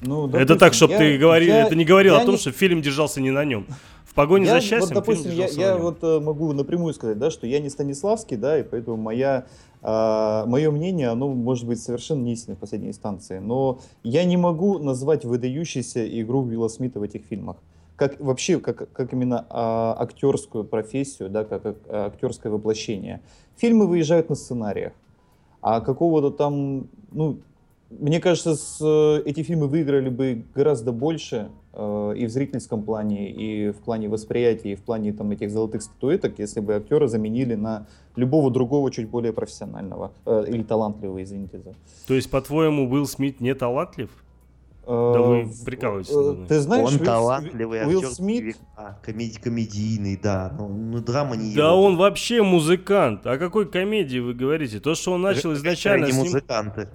[SPEAKER 1] Ну, допустим, это так, чтобы ты говорил, я, это не говорил о том, не... что фильм держался не на нем. В погоне я, за счастьем. Вот,
[SPEAKER 3] допустим, я, я вот э, могу напрямую сказать, да, что я не Станиславский, да, и поэтому моя Uh, мое мнение, оно может быть совершенно не в последней инстанции, но я не могу назвать выдающейся игру Уилла Смита в этих фильмах как вообще, как, как именно а, актерскую профессию, да, как, как актерское воплощение. Фильмы выезжают на сценариях, а какого-то там, ну, мне кажется, с, эти фильмы выиграли бы гораздо больше э, и в зрительском плане, и в плане восприятия, и в плане там этих золотых статуэток, если бы актера заменили на любого другого чуть более профессионального э, или талантливого, извините за.
[SPEAKER 1] То есть, по-твоему, Уилл Смит не талантлив? Да вы э, прикалываетесь.
[SPEAKER 2] Э, ты знаешь, он Уилл, талантливый Уилл актер Смит? А, комеди, комедийный, да. Ну, ну, драма не
[SPEAKER 1] Да его. он вообще музыкант. О какой комедии вы говорите? То, что он начал изначально...
[SPEAKER 2] Не музыканты.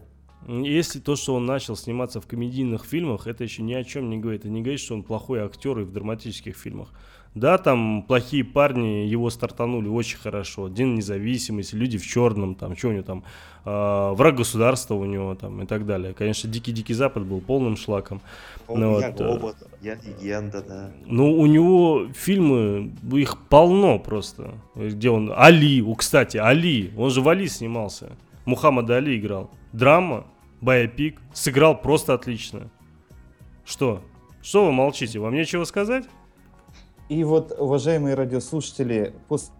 [SPEAKER 1] Если то, что он начал сниматься в комедийных фильмах, это еще ни о чем не говорит. Это не говорит, что он плохой актер и в драматических фильмах. Да, там плохие парни его стартанули очень хорошо. День независимости, люди в черном, там, что у него там, э, враг государства у него там и так далее. Конечно, Дикий-Дикий Запад был полным шлаком.
[SPEAKER 2] Ну, я вот, робот, я легенда, да.
[SPEAKER 1] Ну, у него фильмы, их полно просто. Где он, Али, у, кстати, Али, он же в Али снимался. Мухаммад Али играл. Драма, боепик, сыграл просто отлично. Что? Что вы молчите? Вам нечего сказать?
[SPEAKER 3] И вот, уважаемые радиослушатели, после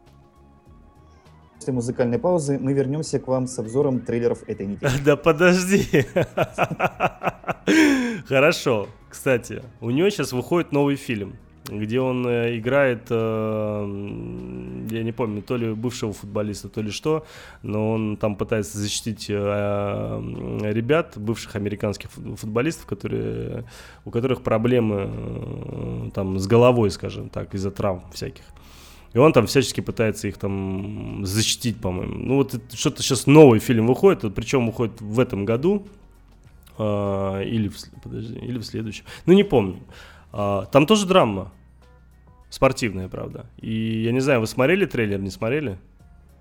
[SPEAKER 3] музыкальной паузы мы вернемся к вам с обзором трейлеров этой недели. [LAUGHS]
[SPEAKER 1] Да подожди. [LAUGHS] Хорошо. Кстати, у него сейчас выходит новый фильм где он э, играет, э, я не помню, то ли бывшего футболиста, то ли что, но он там пытается защитить э, ребят, бывших американских футболистов, которые, у которых проблемы там с головой, скажем так, из-за травм всяких. И он там всячески пытается их там защитить, по-моему. Ну вот что-то сейчас новый фильм выходит, причем выходит в этом году, или, в, подожди, или в следующем. Ну не помню. Там тоже драма. Спортивная, правда. И я не знаю, вы смотрели трейлер, не смотрели?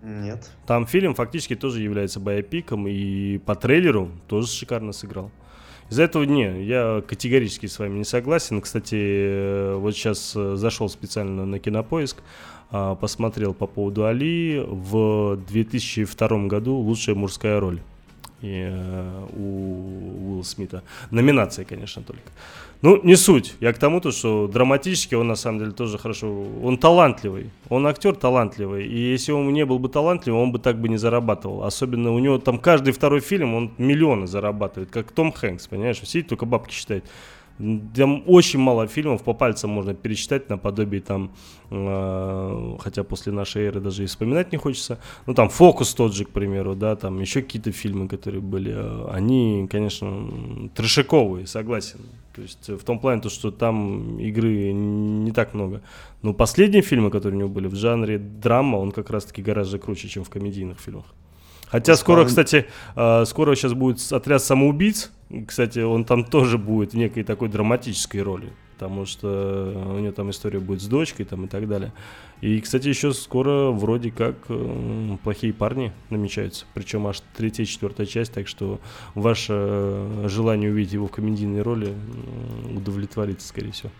[SPEAKER 2] Нет.
[SPEAKER 1] Там фильм фактически тоже является боепиком, и по трейлеру тоже шикарно сыграл. Из-за этого не, я категорически с вами не согласен. Кстати, э, вот сейчас э, зашел специально на кинопоиск, а, посмотрел по поводу Али. В 2002 году лучшая мужская роль и, э, у Уилла Смита. Номинация, конечно, только. Ну, не суть. Я к тому, то, что драматически он на самом деле тоже хорошо. Он талантливый. Он актер талантливый. И если он не был бы талантливым, он бы так бы не зарабатывал. Особенно у него там каждый второй фильм, он миллионы зарабатывает. Как Том Хэнкс, понимаешь? Он сидит, только бабки считает. Там очень мало фильмов по пальцам можно пересчитать наподобие там, э, хотя после нашей эры даже и вспоминать не хочется. Ну там Фокус тот же, к примеру, да, там еще какие-то фильмы, которые были, э, они, конечно, трешаковые, согласен. То есть в том плане, то, что там игры не так много. Но последние фильмы, которые у него были в жанре драма, он как раз-таки гораздо круче, чем в комедийных фильмах. Хотя скоро, кстати, а, скоро сейчас будет отряд самоубийц. Кстати, он там тоже будет в некой такой драматической роли, потому что у него там история будет с дочкой там и так далее. И, кстати, еще скоро вроде как э, плохие парни намечаются, причем аж третья и четвертая часть, так что ваше э, желание увидеть его в комедийной роли э, удовлетворится, скорее всего.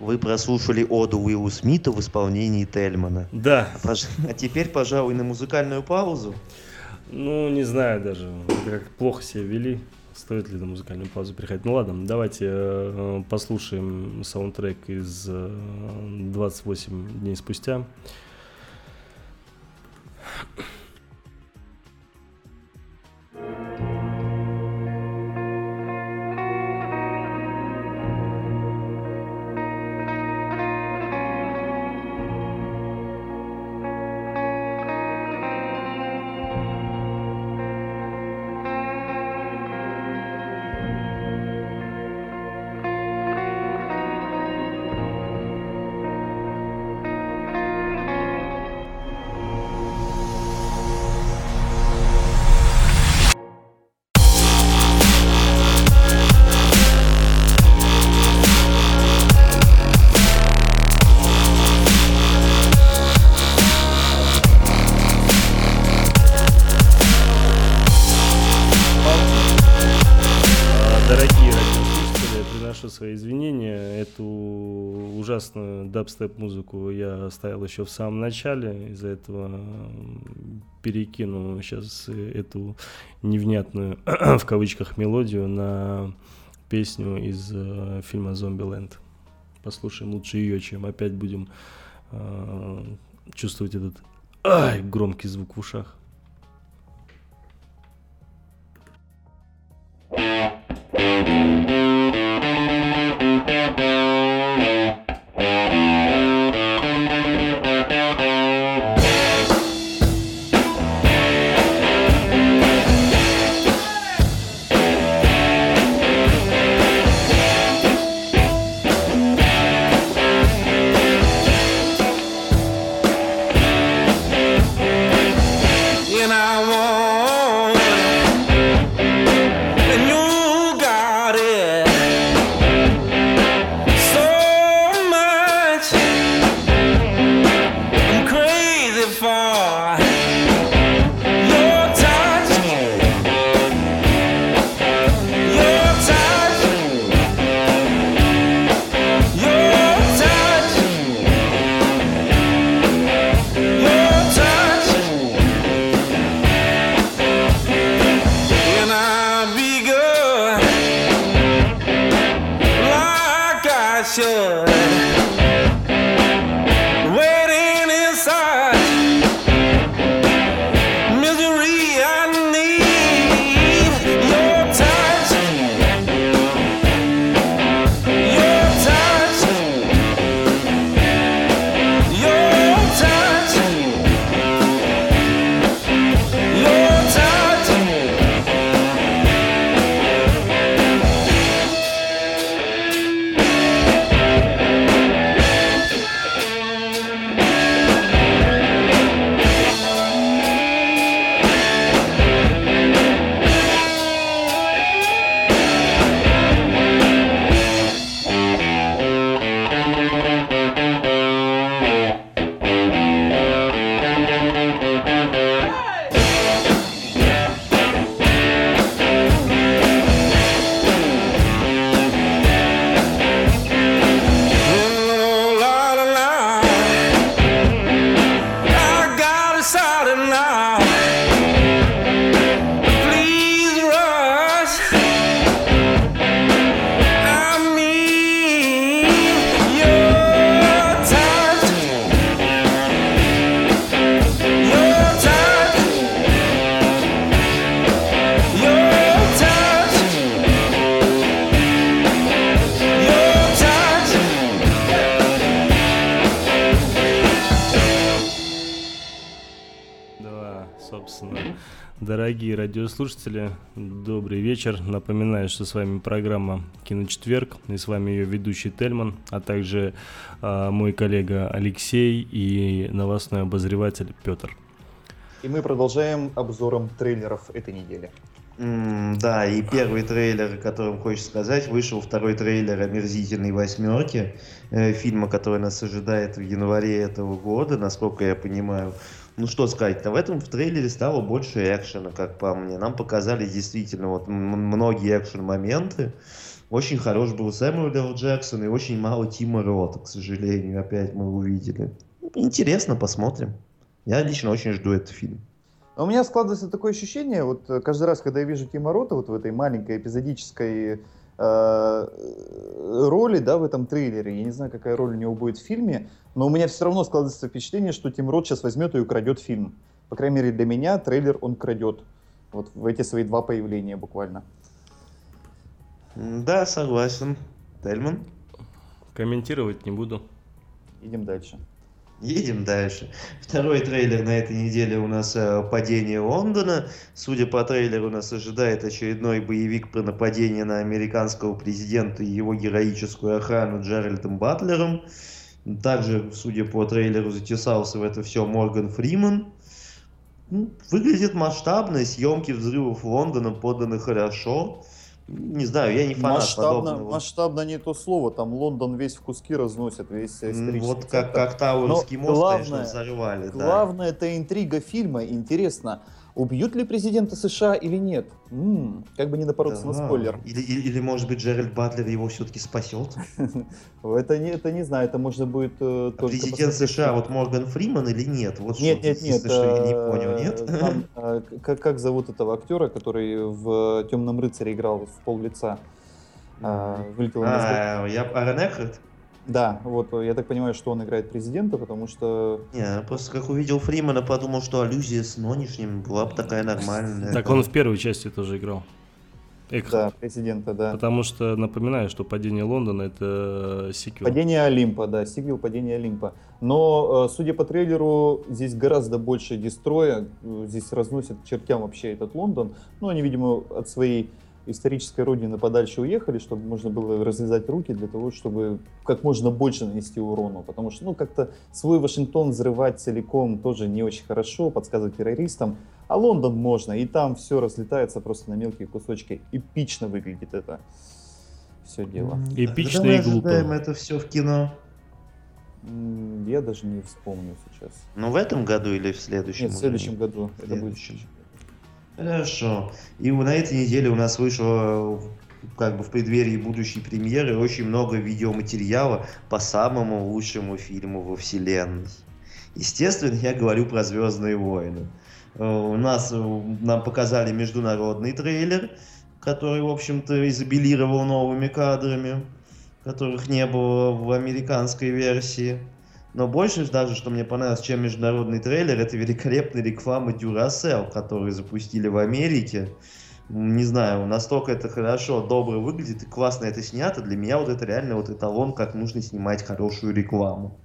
[SPEAKER 2] Вы прослушали оду Уиллу Смита в исполнении Тельмана.
[SPEAKER 1] Да.
[SPEAKER 2] А [LAUGHS] теперь, пожалуй, на музыкальную паузу.
[SPEAKER 1] Ну, не знаю даже, как плохо себя вели. Стоит ли на музыкальную паузу переходить? Ну ладно, давайте э, послушаем саундтрек из э, 28 дней спустя. ужасную дабстеп-музыку я ставил еще в самом начале, из-за этого перекину сейчас эту невнятную, [CLEARS THROAT] в кавычках, мелодию на песню из э, фильма «Зомбиленд». Послушаем лучше ее, чем опять будем э, чувствовать этот ай, громкий звук в ушах. радиослушатели, добрый вечер. Напоминаю, что с вами программа «Киночетверг» и с вами ее ведущий Тельман, а также э, мой коллега Алексей и новостной обозреватель Петр.
[SPEAKER 3] И мы продолжаем обзором трейлеров этой недели.
[SPEAKER 2] Mm, да, и первый трейлер, о котором хочешь сказать, вышел второй трейлер «Омерзительной восьмерки», э, фильма, который нас ожидает в январе этого года, насколько я понимаю. Ну что сказать-то, в этом в трейлере стало больше экшена, как по мне. Нам показали действительно вот многие экшен-моменты. Очень хорош был Сэмюэл Л. Джексон и очень мало Тима Рота, к сожалению, опять мы увидели. Интересно, посмотрим. Я лично очень жду этот фильм.
[SPEAKER 3] У меня складывается такое ощущение, вот э, каждый раз, когда я вижу Тима Рота вот в этой маленькой эпизодической э, роли, да, в этом трейлере, я не знаю, какая роль у него будет в фильме, но у меня все равно складывается впечатление, что Тим Рот сейчас возьмет и украдет фильм. По крайней мере, для меня трейлер он крадет. Вот в эти свои два появления буквально.
[SPEAKER 2] Да, согласен. Тельман?
[SPEAKER 1] Комментировать не буду.
[SPEAKER 3] Идем дальше.
[SPEAKER 2] Едем дальше. Второй трейлер на этой неделе у нас э, «Падение Лондона». Судя по трейлеру, нас ожидает очередной боевик про нападение на американского президента и его героическую охрану Джеральдом Батлером. Также, судя по трейлеру, затесался в это все Морган Фриман. Ну, выглядит масштабно, съемки взрывов Лондона поданы хорошо. Не знаю, я не фанат
[SPEAKER 3] масштабно,
[SPEAKER 2] подобного.
[SPEAKER 3] Масштабно не то слово, там Лондон весь в куски разносит, весь исторический
[SPEAKER 2] Вот как, как Тауэрский мост,
[SPEAKER 3] главное,
[SPEAKER 2] конечно, взорвали.
[SPEAKER 3] Главное, да. это интрига фильма, интересно, убьют ли президента США или нет. М-м, как бы не напороться да. на спойлер.
[SPEAKER 2] Или, или, или, может быть, Джеральд Батлер его все-таки спасет? [LAUGHS]
[SPEAKER 3] Это не, это не знаю, это можно будет э,
[SPEAKER 2] а только Президент США, вот Морган Фриман или нет? Вот
[SPEAKER 3] нет, нет, нет.
[SPEAKER 2] Что я не понял, нет?
[SPEAKER 3] Там, [LAUGHS] э, как, как зовут этого актера, который в «Темном рыцаре» играл в пол лица?
[SPEAKER 2] Вылетел а, я Аарон Экхарт?
[SPEAKER 3] Да, вот я так понимаю, что он играет президента, потому что...
[SPEAKER 2] Не, просто как увидел Фримана, подумал, что аллюзия с нынешним была бы такая нормальная.
[SPEAKER 1] Так он в первой части тоже играл.
[SPEAKER 3] Экхард. Да, президента, да.
[SPEAKER 1] Потому что, напоминаю, что «Падение Лондона» — это сиквел.
[SPEAKER 3] «Падение Олимпа», да, сиквел «Падение Олимпа». Но, э, судя по трейлеру, здесь гораздо больше дестроя, здесь разносят чертям вообще этот Лондон. Ну, они, видимо, от своей исторической родины подальше уехали, чтобы можно было развязать руки для того, чтобы как можно больше нанести урону. Потому что, ну, как-то свой Вашингтон взрывать целиком тоже не очень хорошо, подсказывать террористам. А Лондон можно, и там все разлетается просто на мелкие кусочки. Эпично выглядит это все дело.
[SPEAKER 1] Эпично Когда и глупо.
[SPEAKER 2] это все в кино?
[SPEAKER 3] Я даже не вспомню сейчас.
[SPEAKER 2] Ну, в этом году или в следующем?
[SPEAKER 3] Нет, в следующем году.
[SPEAKER 2] В следующем. Это будет Хорошо. И на этой неделе у нас вышло как бы в преддверии будущей премьеры очень много видеоматериала по самому лучшему фильму во вселенной. Естественно, я говорю про «Звездные войны». Э, у нас э, нам показали международный трейлер, который, в общем-то, изобилировал новыми кадрами, которых не было в американской версии. Но больше даже, что мне понравилось, чем международный трейлер, это великолепная реклама Duracell, которую запустили в Америке. Не знаю, настолько это хорошо, добро выглядит и классно это снято. Для меня вот это реально вот эталон, как нужно снимать хорошую рекламу.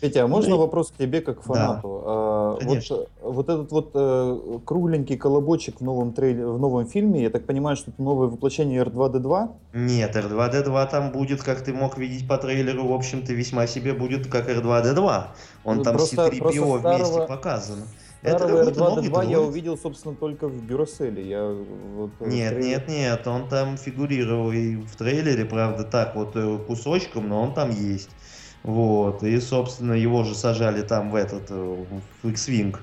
[SPEAKER 3] Петя, а можно да. вопрос к тебе как фанату? Да. А, вот, вот этот вот э, кругленький колобочек в новом трейлере, в новом фильме, я так понимаю, что это новое воплощение R2D2?
[SPEAKER 2] Нет, R2D2 там будет, как ты мог видеть по трейлеру, в общем-то, весьма себе будет как R2D2. Он ну, там просто, C3PO просто старого... вместе показан.
[SPEAKER 3] Старого это R2D2 я увидел, собственно, только в Дюраселе. Я,
[SPEAKER 2] вот, э, нет, трейлер... нет, нет, он там фигурировал и в трейлере, правда, так вот э, кусочком, но он там есть. Вот. И, собственно, его же сажали там в этот, э, в X-Wing,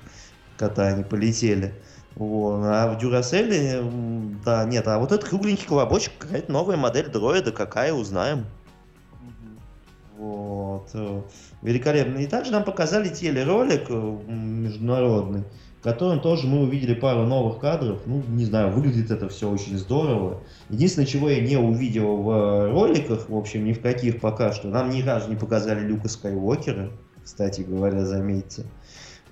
[SPEAKER 2] когда они полетели. Вот. А в Дюраселе, да, нет, а вот этот кругленький колобочек, какая-то новая модель дроида, какая, узнаем. Вот. Э, великолепно. И также нам показали телеролик э, международный, котором тоже мы увидели пару новых кадров. Ну, не знаю, выглядит это все очень здорово. Единственное, чего я не увидел в э, роликах, в общем, ни в каких пока что, нам ни разу не показали Люка Скайуокера, кстати говоря, заметьте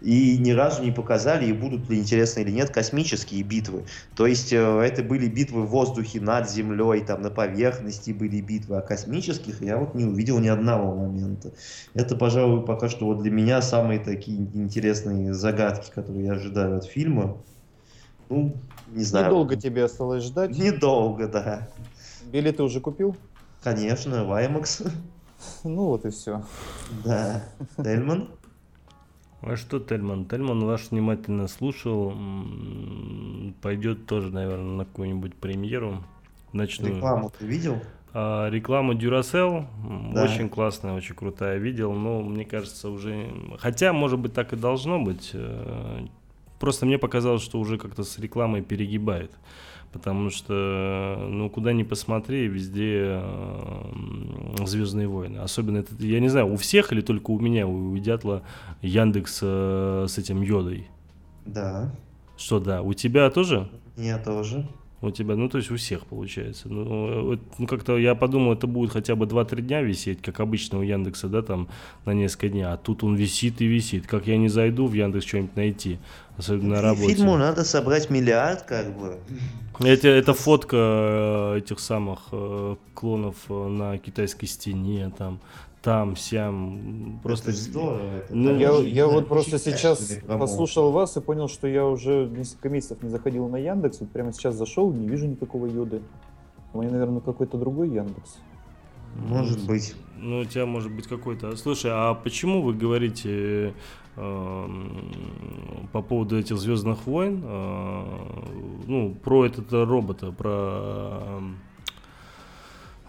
[SPEAKER 2] и ни разу не показали, и будут ли интересны или нет, космические битвы. То есть э, это были битвы в воздухе, над землей, там на поверхности были битвы, а космических я вот не увидел ни одного момента. Это, пожалуй, пока что вот для меня самые такие интересные загадки, которые я ожидаю от фильма. Ну, не знаю.
[SPEAKER 3] Недолго тебе осталось ждать.
[SPEAKER 2] Недолго, да.
[SPEAKER 3] Билеты уже купил?
[SPEAKER 2] Конечно, Ваймакс.
[SPEAKER 3] Ну вот и все.
[SPEAKER 2] Да. Тельман?
[SPEAKER 1] А что Тельман? Тельман ваш внимательно слушал. Пойдет тоже, наверное, на какую-нибудь премьеру. Ночную.
[SPEAKER 2] Рекламу ты видел?
[SPEAKER 1] А, рекламу Duracell
[SPEAKER 2] Да.
[SPEAKER 1] очень классная, очень крутая. Видел, но мне кажется уже... Хотя, может быть, так и должно быть. э, Просто мне показалось, что уже как-то с рекламой перегибает. Потому что, ну, куда ни посмотри, везде Звездные войны. Особенно это, я не знаю, у всех или только у меня, у, Дятла Яндекс э, с этим йодой.
[SPEAKER 2] Да.
[SPEAKER 1] Что, да, у тебя тоже?
[SPEAKER 2] Я тоже.
[SPEAKER 1] У тебя, ну то есть у всех получается. Ну, ну, как-то я подумал, это будет хотя бы 2-3 дня висеть, как обычно у Яндекса, да, там на несколько дней. А тут он висит и висит. Как я не зайду в Яндекс что-нибудь найти, особенно на работе.
[SPEAKER 2] Фильму надо собрать миллиард, как бы.
[SPEAKER 1] Это, это фотка э, этих самых э, клонов э, на китайской стене, там, там, сям. Просто
[SPEAKER 2] Это здорово. это
[SPEAKER 1] Ну,
[SPEAKER 3] Я, я вот просто сейчас послушал вас и понял, что я уже несколько месяцев не заходил на Яндекс. Вот прямо сейчас зашел, не вижу никакого йоды. У меня, наверное, какой-то другой Яндекс.
[SPEAKER 2] Может быть.
[SPEAKER 1] Ну, у тебя может быть какой-то... Слушай, а почему вы говорите эм, по поводу этих Звездных войн, э, ну, про этого робота, про...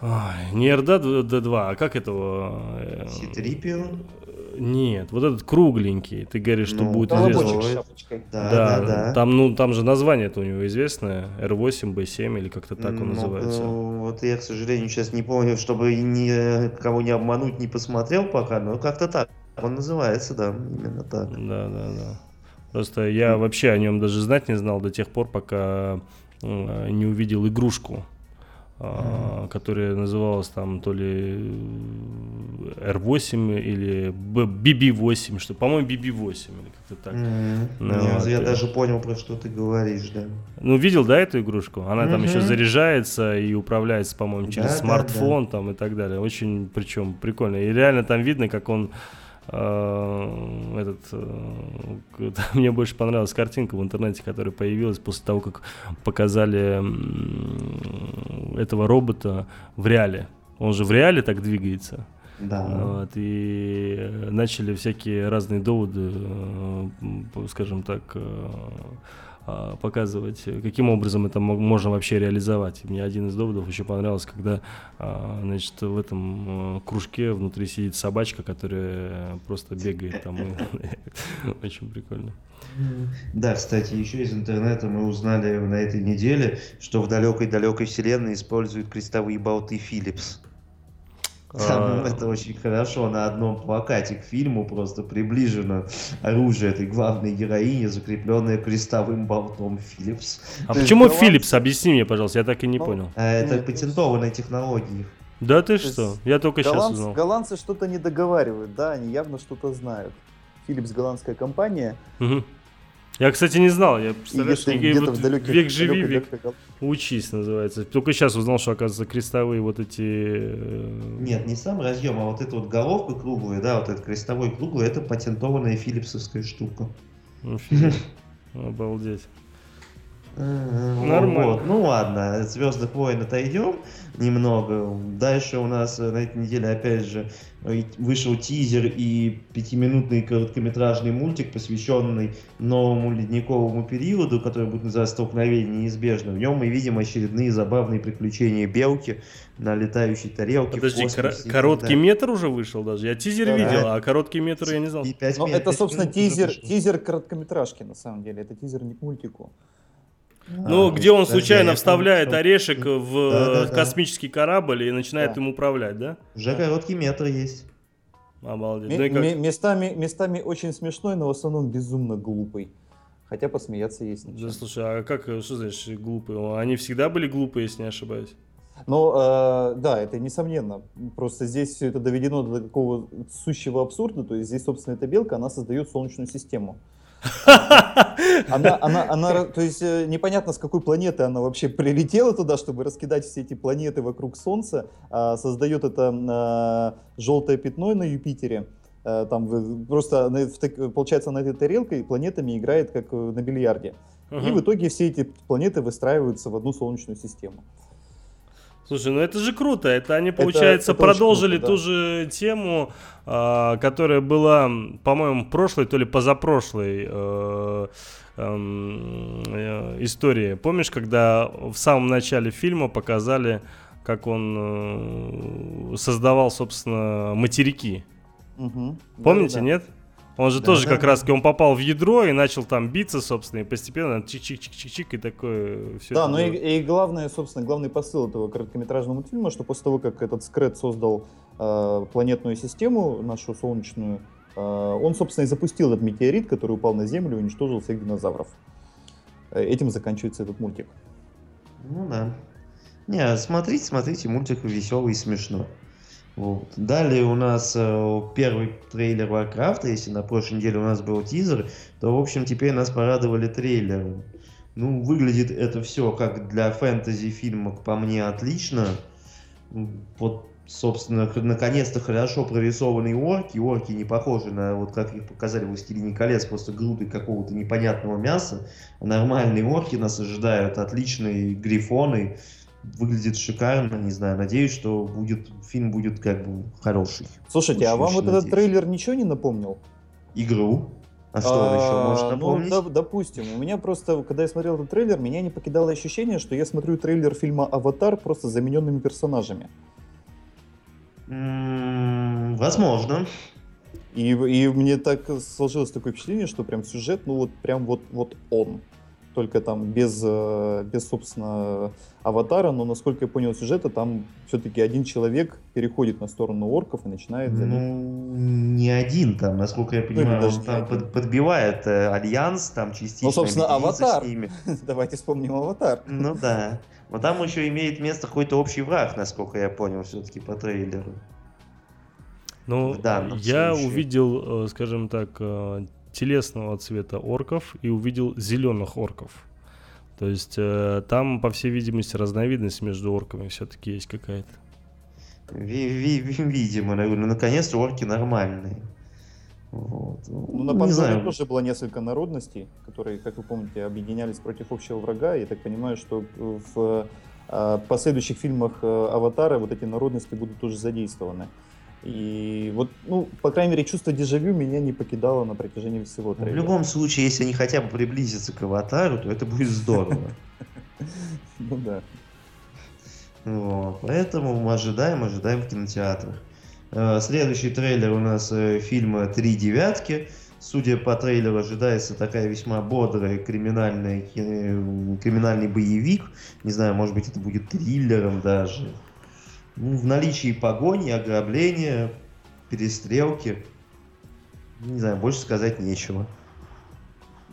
[SPEAKER 1] ай, не RD-2, а как этого? э,
[SPEAKER 2] Ситрипио.
[SPEAKER 1] Нет, вот этот кругленький, ты говоришь, что
[SPEAKER 2] Ну,
[SPEAKER 1] будет известно.
[SPEAKER 2] Да,
[SPEAKER 1] Да,
[SPEAKER 2] да, да.
[SPEAKER 1] Там, ну, там же название это у него известное, R8, B7 или как-то так он
[SPEAKER 2] Ну,
[SPEAKER 1] называется.
[SPEAKER 2] э, Вот я, к сожалению, сейчас не помню, чтобы никого не обмануть, не посмотрел пока, но как-то так. Он называется, да, именно так.
[SPEAKER 1] Да, да, да. Просто я вообще о нем даже знать не знал до тех пор, пока э, не увидел игрушку, а, которая называлась там то ли э, R8 или Б- BB8, что, по-моему, BB8 или как-то так.
[SPEAKER 2] Мгм.
[SPEAKER 1] Ну,
[SPEAKER 2] Я-
[SPEAKER 1] вот,
[SPEAKER 2] я
[SPEAKER 1] э.
[SPEAKER 2] даже понял, про что ты говоришь, да.
[SPEAKER 1] Ну, видел, да, эту игрушку? Она там еще заряжается и управляется, по-моему, через
[SPEAKER 2] Да, да,
[SPEAKER 1] смартфон там и так далее. Очень, причем, прикольно. И реально там видно, как он э, этот э, [LAUGHS] мне больше понравилась картинка в интернете, которая появилась после того, как показали этого робота в реале. Он же в реале так двигается.
[SPEAKER 2] Да.
[SPEAKER 1] Вот, и э, начали всякие разные доводы, э, скажем так, э, показывать, э, каким образом это мо- можно вообще реализовать. Мне один из доводов еще понравился, когда а, значит, в этом э, кружке внутри сидит собачка, которая просто бегает там. [LAUGHS] Очень прикольно.
[SPEAKER 2] Да, кстати, еще из интернета мы узнали на этой неделе, что в далекой-далекой вселенной используют крестовые болты Philips. Там
[SPEAKER 1] А,
[SPEAKER 2] это очень хорошо на одном плакате к фильму просто приближено оружие этой главной героини, закрепленное крестовым болтом Philips.
[SPEAKER 1] А
[SPEAKER 2] То есть
[SPEAKER 1] почему
[SPEAKER 2] голландцы-
[SPEAKER 1] Philips? Объясни мне, пожалуйста, я так и не
[SPEAKER 3] Ну,
[SPEAKER 1] понял.
[SPEAKER 2] А Это патентованная технология.
[SPEAKER 1] Да ты
[SPEAKER 3] то
[SPEAKER 1] что?
[SPEAKER 3] есть
[SPEAKER 1] Я только сейчас
[SPEAKER 3] Голландцы,
[SPEAKER 1] узнал.
[SPEAKER 3] голландцы что-то не договаривают, да, они явно что-то знают. Philips голландская компания.
[SPEAKER 1] Мгм. Я, кстати, не знал. Я вот
[SPEAKER 3] в далеких,
[SPEAKER 1] век живи, век учись, называется. Только сейчас узнал, что, оказывается, крестовые вот эти... э,
[SPEAKER 2] Нет, не сам разъем, а вот эта вот головка круглая, да, вот этот крестовой круглый, это патентованная филипсовская штука.
[SPEAKER 1] Офигеть. [LAUGHS] Обалдеть.
[SPEAKER 2] Нормально.
[SPEAKER 1] Нормально.
[SPEAKER 2] Ну ладно, от Звездных войн отойдем немного. Дальше у нас э, на этой неделе опять же э, вышел тизер и пятиминутный короткометражный мультик, посвященный новому ледниковому периоду, который будет называться «Столкновение неизбежно». В нем мы видим очередные забавные приключения белки на летающей тарелке.
[SPEAKER 1] Подожди, кор- короткий
[SPEAKER 2] так
[SPEAKER 1] метр уже вышел даже? Я тизер
[SPEAKER 2] Да.
[SPEAKER 1] видел, а короткий метр я не знал.
[SPEAKER 2] И пять
[SPEAKER 3] Ну,
[SPEAKER 2] минут-
[SPEAKER 3] это, собственно, тизер, тизер короткометражки, на самом деле. Это тизер не к мультику.
[SPEAKER 1] Ну,
[SPEAKER 2] А,
[SPEAKER 1] где он случайно
[SPEAKER 2] я помню,
[SPEAKER 1] вставляет
[SPEAKER 2] что
[SPEAKER 1] орешек в э, космический корабль и начинает
[SPEAKER 3] Да.
[SPEAKER 1] им управлять, да?
[SPEAKER 2] Уже короткий метр есть.
[SPEAKER 1] Обалдеть.
[SPEAKER 3] Ме-
[SPEAKER 1] Ну как?
[SPEAKER 3] ме- местами, местами очень смешной, но в основном безумно глупый. Хотя посмеяться есть над
[SPEAKER 1] Да, слушай, а как, э, что значит глупые? Они всегда были глупые, если не ошибаюсь.
[SPEAKER 3] Ну, э, да, это несомненно. Просто здесь все это доведено до такого сущего абсурда. То есть здесь, собственно, эта белка, она создает Солнечную систему. [LAUGHS] Она, она, она, то есть э, непонятно, с какой планеты она вообще прилетела туда, чтобы раскидать все эти планеты вокруг Солнца. А, создает это желтое пятно на Юпитере. Э, Там просто получается на этой тарелке планетами играет как э, на бильярде. И в итоге все эти планеты выстраиваются в одну Солнечную систему.
[SPEAKER 1] Слушай, ну это же круто. Это они, получается, это, это продолжили круто, да. ту же тему, э, которая была, по-моему, прошлой, то ли позапрошлой э, эм, э, истории. Помнишь, когда в самом начале фильма показали, как он э, создавал, собственно, материки? Угу. Помните, да, да. нет? Он же да, тоже да, как да. раз, он попал в ядро и начал там биться, собственно, и постепенно чик-чик-чик-чик и такое
[SPEAKER 3] все. Да, но и, и главное, собственно, главный посыл этого короткометражного мультфильма, что после того, как этот скрет создал э, планетную систему, нашу солнечную, э, он, собственно, и запустил этот метеорит, который упал на Землю и уничтожил всех динозавров. Э, этим заканчивается этот мультик.
[SPEAKER 2] Ну да. Не, смотрите, смотрите, мультик веселый и смешной. Вот. Далее у нас э, первый трейлер Warcraft, если на прошлой неделе у нас был тизер, то, в общем, теперь нас порадовали трейлеры. Ну, выглядит это все как для фэнтези фильма, по мне, отлично. Вот, собственно, наконец-то хорошо прорисованные орки. Орки не похожи на, вот как их показали в «Властелине колец», просто груды какого-то непонятного мяса. нормальные орки нас ожидают, отличные грифоны выглядит шикарно, не знаю, надеюсь, что будет фильм будет как бы хороший.
[SPEAKER 3] Слушайте, очень, а вам вот надеюсь. этот трейлер ничего не напомнил?
[SPEAKER 2] Игру? А что он еще может а, ну, напомнить?
[SPEAKER 3] Ну, допустим, у меня просто, когда я смотрел этот трейлер, меня не покидало ощущение, что я смотрю трейлер фильма «Аватар» просто замененными персонажами.
[SPEAKER 2] возможно.
[SPEAKER 3] И, и мне так сложилось такое впечатление, что прям сюжет, ну вот прям вот, вот он только там без, э, без, собственно, аватара, но, насколько я понял сюжета, там все-таки один человек переходит на сторону орков и начинает
[SPEAKER 2] Ну, не один там, насколько я ну, понимаю, ну, он там под, подбивает э, альянс, там частично.
[SPEAKER 3] Ну, собственно, аватар. [LAUGHS] Давайте вспомним аватар.
[SPEAKER 2] Ну да. Но там еще имеет место какой-то общий враг, насколько я понял, все-таки по трейлеру.
[SPEAKER 1] Ну, я случае. увидел, э, скажем так, телесного цвета орков и увидел зеленых орков. То есть э, там, по всей видимости, разновидность между орками все-таки есть какая-то.
[SPEAKER 2] Видимо, наверное, наконец-то орки нормальные.
[SPEAKER 3] Вот. Ну, на Панзоне тоже было несколько народностей, которые, как вы помните, объединялись против общего врага. Я так понимаю, что в э, последующих фильмах э, Аватара вот эти народности будут тоже задействованы. И вот, ну, по крайней мере, чувство дежавю меня не покидало на протяжении всего
[SPEAKER 2] трейлера. В любом случае, если они хотя бы приблизятся к аватару, то это будет здорово. [LAUGHS]
[SPEAKER 3] Ну да.
[SPEAKER 2] Вот. Поэтому мы ожидаем, ожидаем в кинотеатрах. Э, следующий трейлер у нас э, фильма «Три девятки». Судя по трейлеру, ожидается такая весьма бодрая криминальная, э, криминальный боевик. Не знаю, может быть, это будет триллером даже. Ну, в наличии погони, ограбления, перестрелки. Не знаю, больше сказать нечего.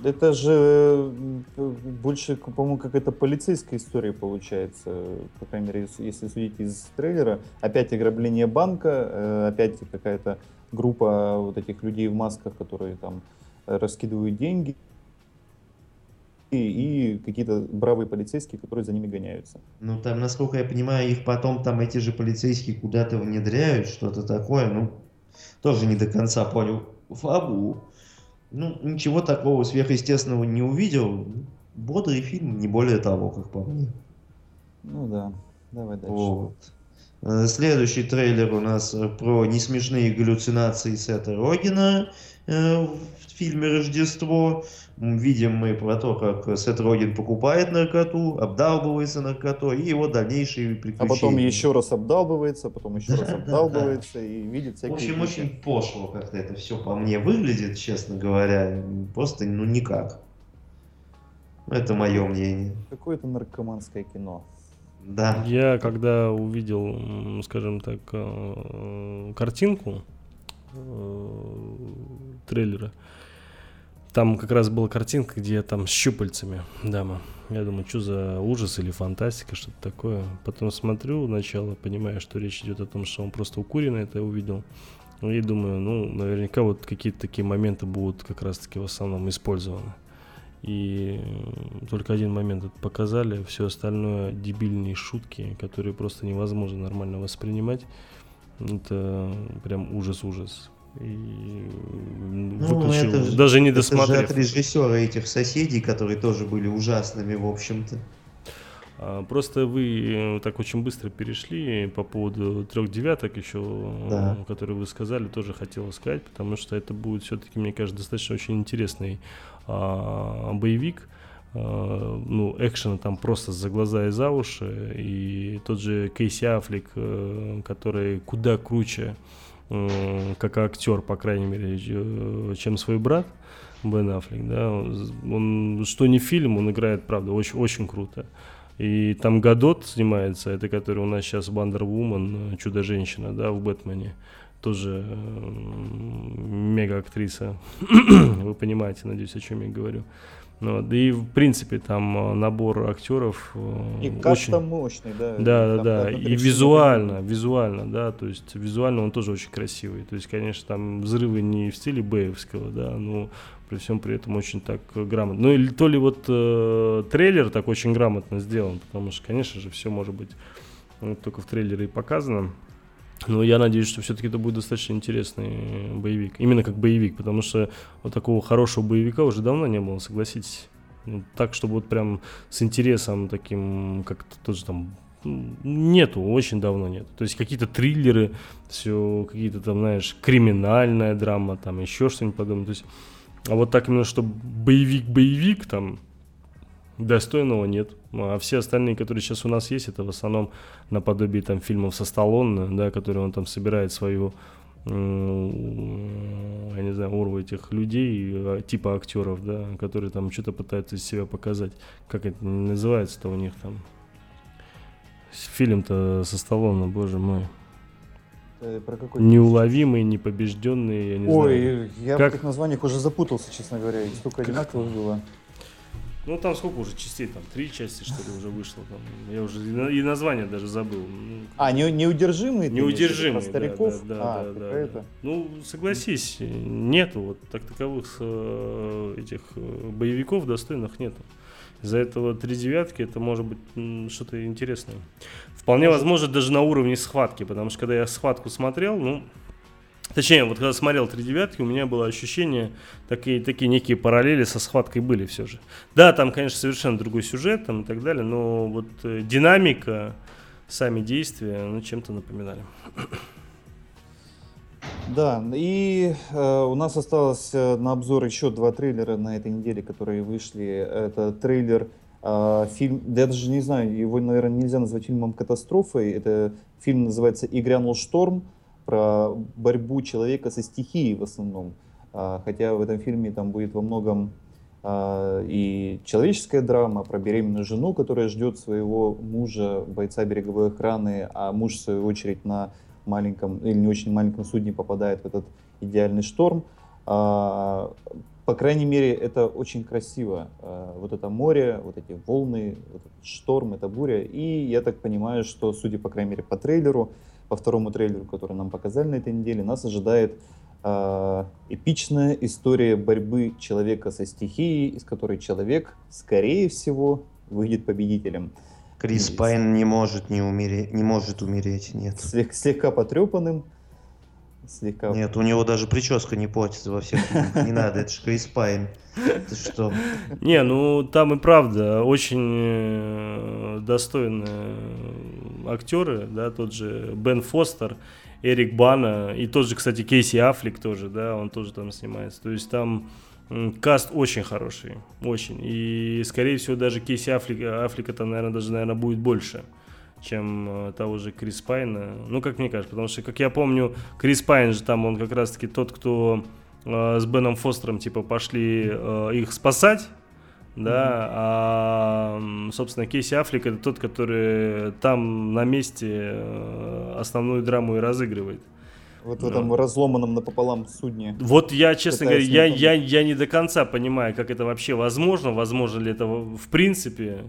[SPEAKER 3] Это же больше, по-моему, какая-то полицейская история получается, по крайней мере, если судить из трейлера. Опять ограбление банка, э, опять какая-то группа вот этих людей в масках, которые там раскидывают деньги и какие-то бравые полицейские, которые за ними гоняются.
[SPEAKER 2] Ну, там, насколько я понимаю, их потом там эти же полицейские куда-то внедряют, что-то такое, ну, тоже не до конца понял фабу. Ну, ничего такого сверхъестественного не увидел. Бодрый фильм, не более того, как по мне.
[SPEAKER 3] Ну да, давай дальше. Вот.
[SPEAKER 2] Э, следующий трейлер у нас про несмешные галлюцинации Сета Рогина э, в фильме «Рождество». Видим мы про то, как Сет Роген покупает наркоту, обдалбывается наркотой и его дальнейшие приключения. А
[SPEAKER 3] потом еще раз обдалбывается, потом еще раз [LAUGHS] обдалбывается и видит всякие...
[SPEAKER 2] В общем, вещи. очень пошло как-то это все по мне выглядит, честно говоря. Просто, ну, никак. Это мое мнение.
[SPEAKER 3] Какое-то наркоманское кино.
[SPEAKER 2] Да.
[SPEAKER 1] Я когда увидел, скажем так, э, картинку э, трейлера, там как раз была картинка, где там с щупальцами дама. Я думаю, что за ужас или фантастика, что-то такое. Потом смотрю начало, понимаю, что речь идет о том, что он просто укуренный это увидел. Ну и думаю, ну, наверняка вот какие-то такие моменты будут как раз-таки в основном использованы. И только один момент это показали, все остальное дебильные шутки, которые просто невозможно нормально воспринимать. Это прям ужас-ужас. И
[SPEAKER 2] Ну,
[SPEAKER 1] выключил,
[SPEAKER 2] это же-
[SPEAKER 1] даже не
[SPEAKER 2] Это же
[SPEAKER 1] досмотрев.
[SPEAKER 2] от режиссера этих соседей, которые тоже были ужасными, в общем-то.
[SPEAKER 1] А, Просто вы э, так очень быстро перешли по поводу трех девяток еще,
[SPEAKER 2] Да.
[SPEAKER 1] э, которые вы сказали, тоже хотел сказать, потому что это будет все-таки, мне кажется, достаточно очень интересный а, боевик. А, ну, экшена там просто за глаза и за уши. И тот же Кейси Аффлек, э, который куда круче, как актер, по крайней мере, э, чем свой брат. Бен Аффлек, да, он, что не фильм, он играет, правда, очень, очень круто. И там Гадот снимается, это который у нас сейчас Wonder Woman, Чудо-женщина, да, в Бэтмене. Тоже мега актриса. [CLEARS THROAT] Вы понимаете, надеюсь, о чем я говорю. Ну, да и в принципе там э, набор актеров э,
[SPEAKER 3] И
[SPEAKER 1] очень...
[SPEAKER 3] мощный, да.
[SPEAKER 1] Да, да, да. И визуально, визуально, да, то есть визуально он тоже очень красивый. То есть, конечно, там взрывы не в стиле Бэевского, да, но при всем при этом очень так грамотно. Ну или то ли вот э, трейлер так очень грамотно сделан, потому что, конечно же, все может быть вот только в трейлере и показано. Но я надеюсь, что все-таки это будет достаточно интересный боевик. Именно как боевик, потому что вот такого хорошего боевика уже давно не было, согласитесь. Ну, так, чтобы вот прям с интересом таким, как тоже там м, нету, очень давно нет. То есть какие-то триллеры, все какие-то там, знаешь, криминальная драма, там еще что-нибудь подобное. То есть, а вот так именно, что боевик-боевик там достойного нет. А все остальные, которые сейчас у нас есть, это в основном наподобие там фильмов со Сталлоне, да, которые он там собирает свою я не знаю, урву этих людей, э, типа актеров, да, которые там что-то пытаются из себя показать. Как это называется-то у них там? Фильм-то со Сталлоне, боже мой.
[SPEAKER 3] Э, Про какой
[SPEAKER 1] Неуловимый, непобежденный, я не знаю.
[SPEAKER 3] Ой, я
[SPEAKER 1] Как-
[SPEAKER 3] в этих названиях уже запутался, честно говоря. Их столько одинаковых было.
[SPEAKER 1] Ну там сколько уже частей? Там три части, что ли, уже вышло. Там. Я уже и на- и название даже забыл. Ну,
[SPEAKER 3] А, не, неудержимые?
[SPEAKER 1] Неудержимый,
[SPEAKER 3] Про стариков?
[SPEAKER 1] Да, да,
[SPEAKER 3] а,
[SPEAKER 1] да, да,
[SPEAKER 3] какая-то.
[SPEAKER 1] да. Ну, согласись, нету вот так таковых э, этих э, боевиков достойных нету. Из-за этого три девятки это может быть что-то интересное. Вполне возможно даже на уровне схватки, потому что когда я схватку смотрел, ну, точнее, вот когда смотрел три девятки, у меня было ощущение, такие, такие некие параллели со схваткой были все же. Да, там, конечно, совершенно другой сюжет там, и так далее, но вот э, динамика, сами действия, ну, чем-то напоминали. [COUGHS]
[SPEAKER 3] Да, и э, у нас осталось э, на обзор еще два трейлера на этой неделе, которые вышли. Это трейлер, э, фильм, да я даже не знаю, его, наверное, нельзя назвать фильмом катастрофой. Это фильм называется «И грянул шторм», про борьбу человека со стихией в основном. А, хотя в этом фильме там будет во многом а, и человеческая драма про беременную жену, которая ждет своего мужа, бойца береговой охраны, а муж, в свою очередь, на маленьком или не очень маленьком судне попадает в этот идеальный шторм. А, По крайней мере, это очень красиво. Вот это море, вот эти волны, вот этот шторм, это буря. И я так понимаю, что, судя, по крайней мере, по трейлеру, по второму трейлеру, который нам показали на этой неделе, нас ожидает а, эпичная история борьбы человека со стихией, из которой человек, скорее всего, выйдет победителем.
[SPEAKER 2] Крис. Пайн не может не, умереть, не может умереть, нет.
[SPEAKER 3] Слег- слегка потрепанным, слегка...
[SPEAKER 2] Нет, у него даже прическа не портится во всех. Не надо, это же Крис Пайн. Ты что?
[SPEAKER 1] Не, ну там и правда очень э, достойные актеры, да, тот же Бен Фостер, Эрик Бана и тот же, кстати, Кейси Аффлек тоже, да, он тоже там снимается. То есть там каст очень хороший, очень. И, скорее всего, даже Кейси Аффлека, Аффлека-то, наверное, даже, наверное, будет больше чем э, того же Крис Пайна. Ну, как мне кажется, потому что, как я помню, Крис Пайн же там, он как раз-таки тот, кто э, с Беном Фостером, типа, пошли э, их спасать, да, а, собственно, Кейси Аффлек это тот, который там на месте э, основную драму и разыгрывает.
[SPEAKER 3] Вот в этом разломанном напополам судне.
[SPEAKER 1] Вот я, честно говоря, я, я, я не до конца понимаю, как это вообще возможно, возможно ли это в принципе.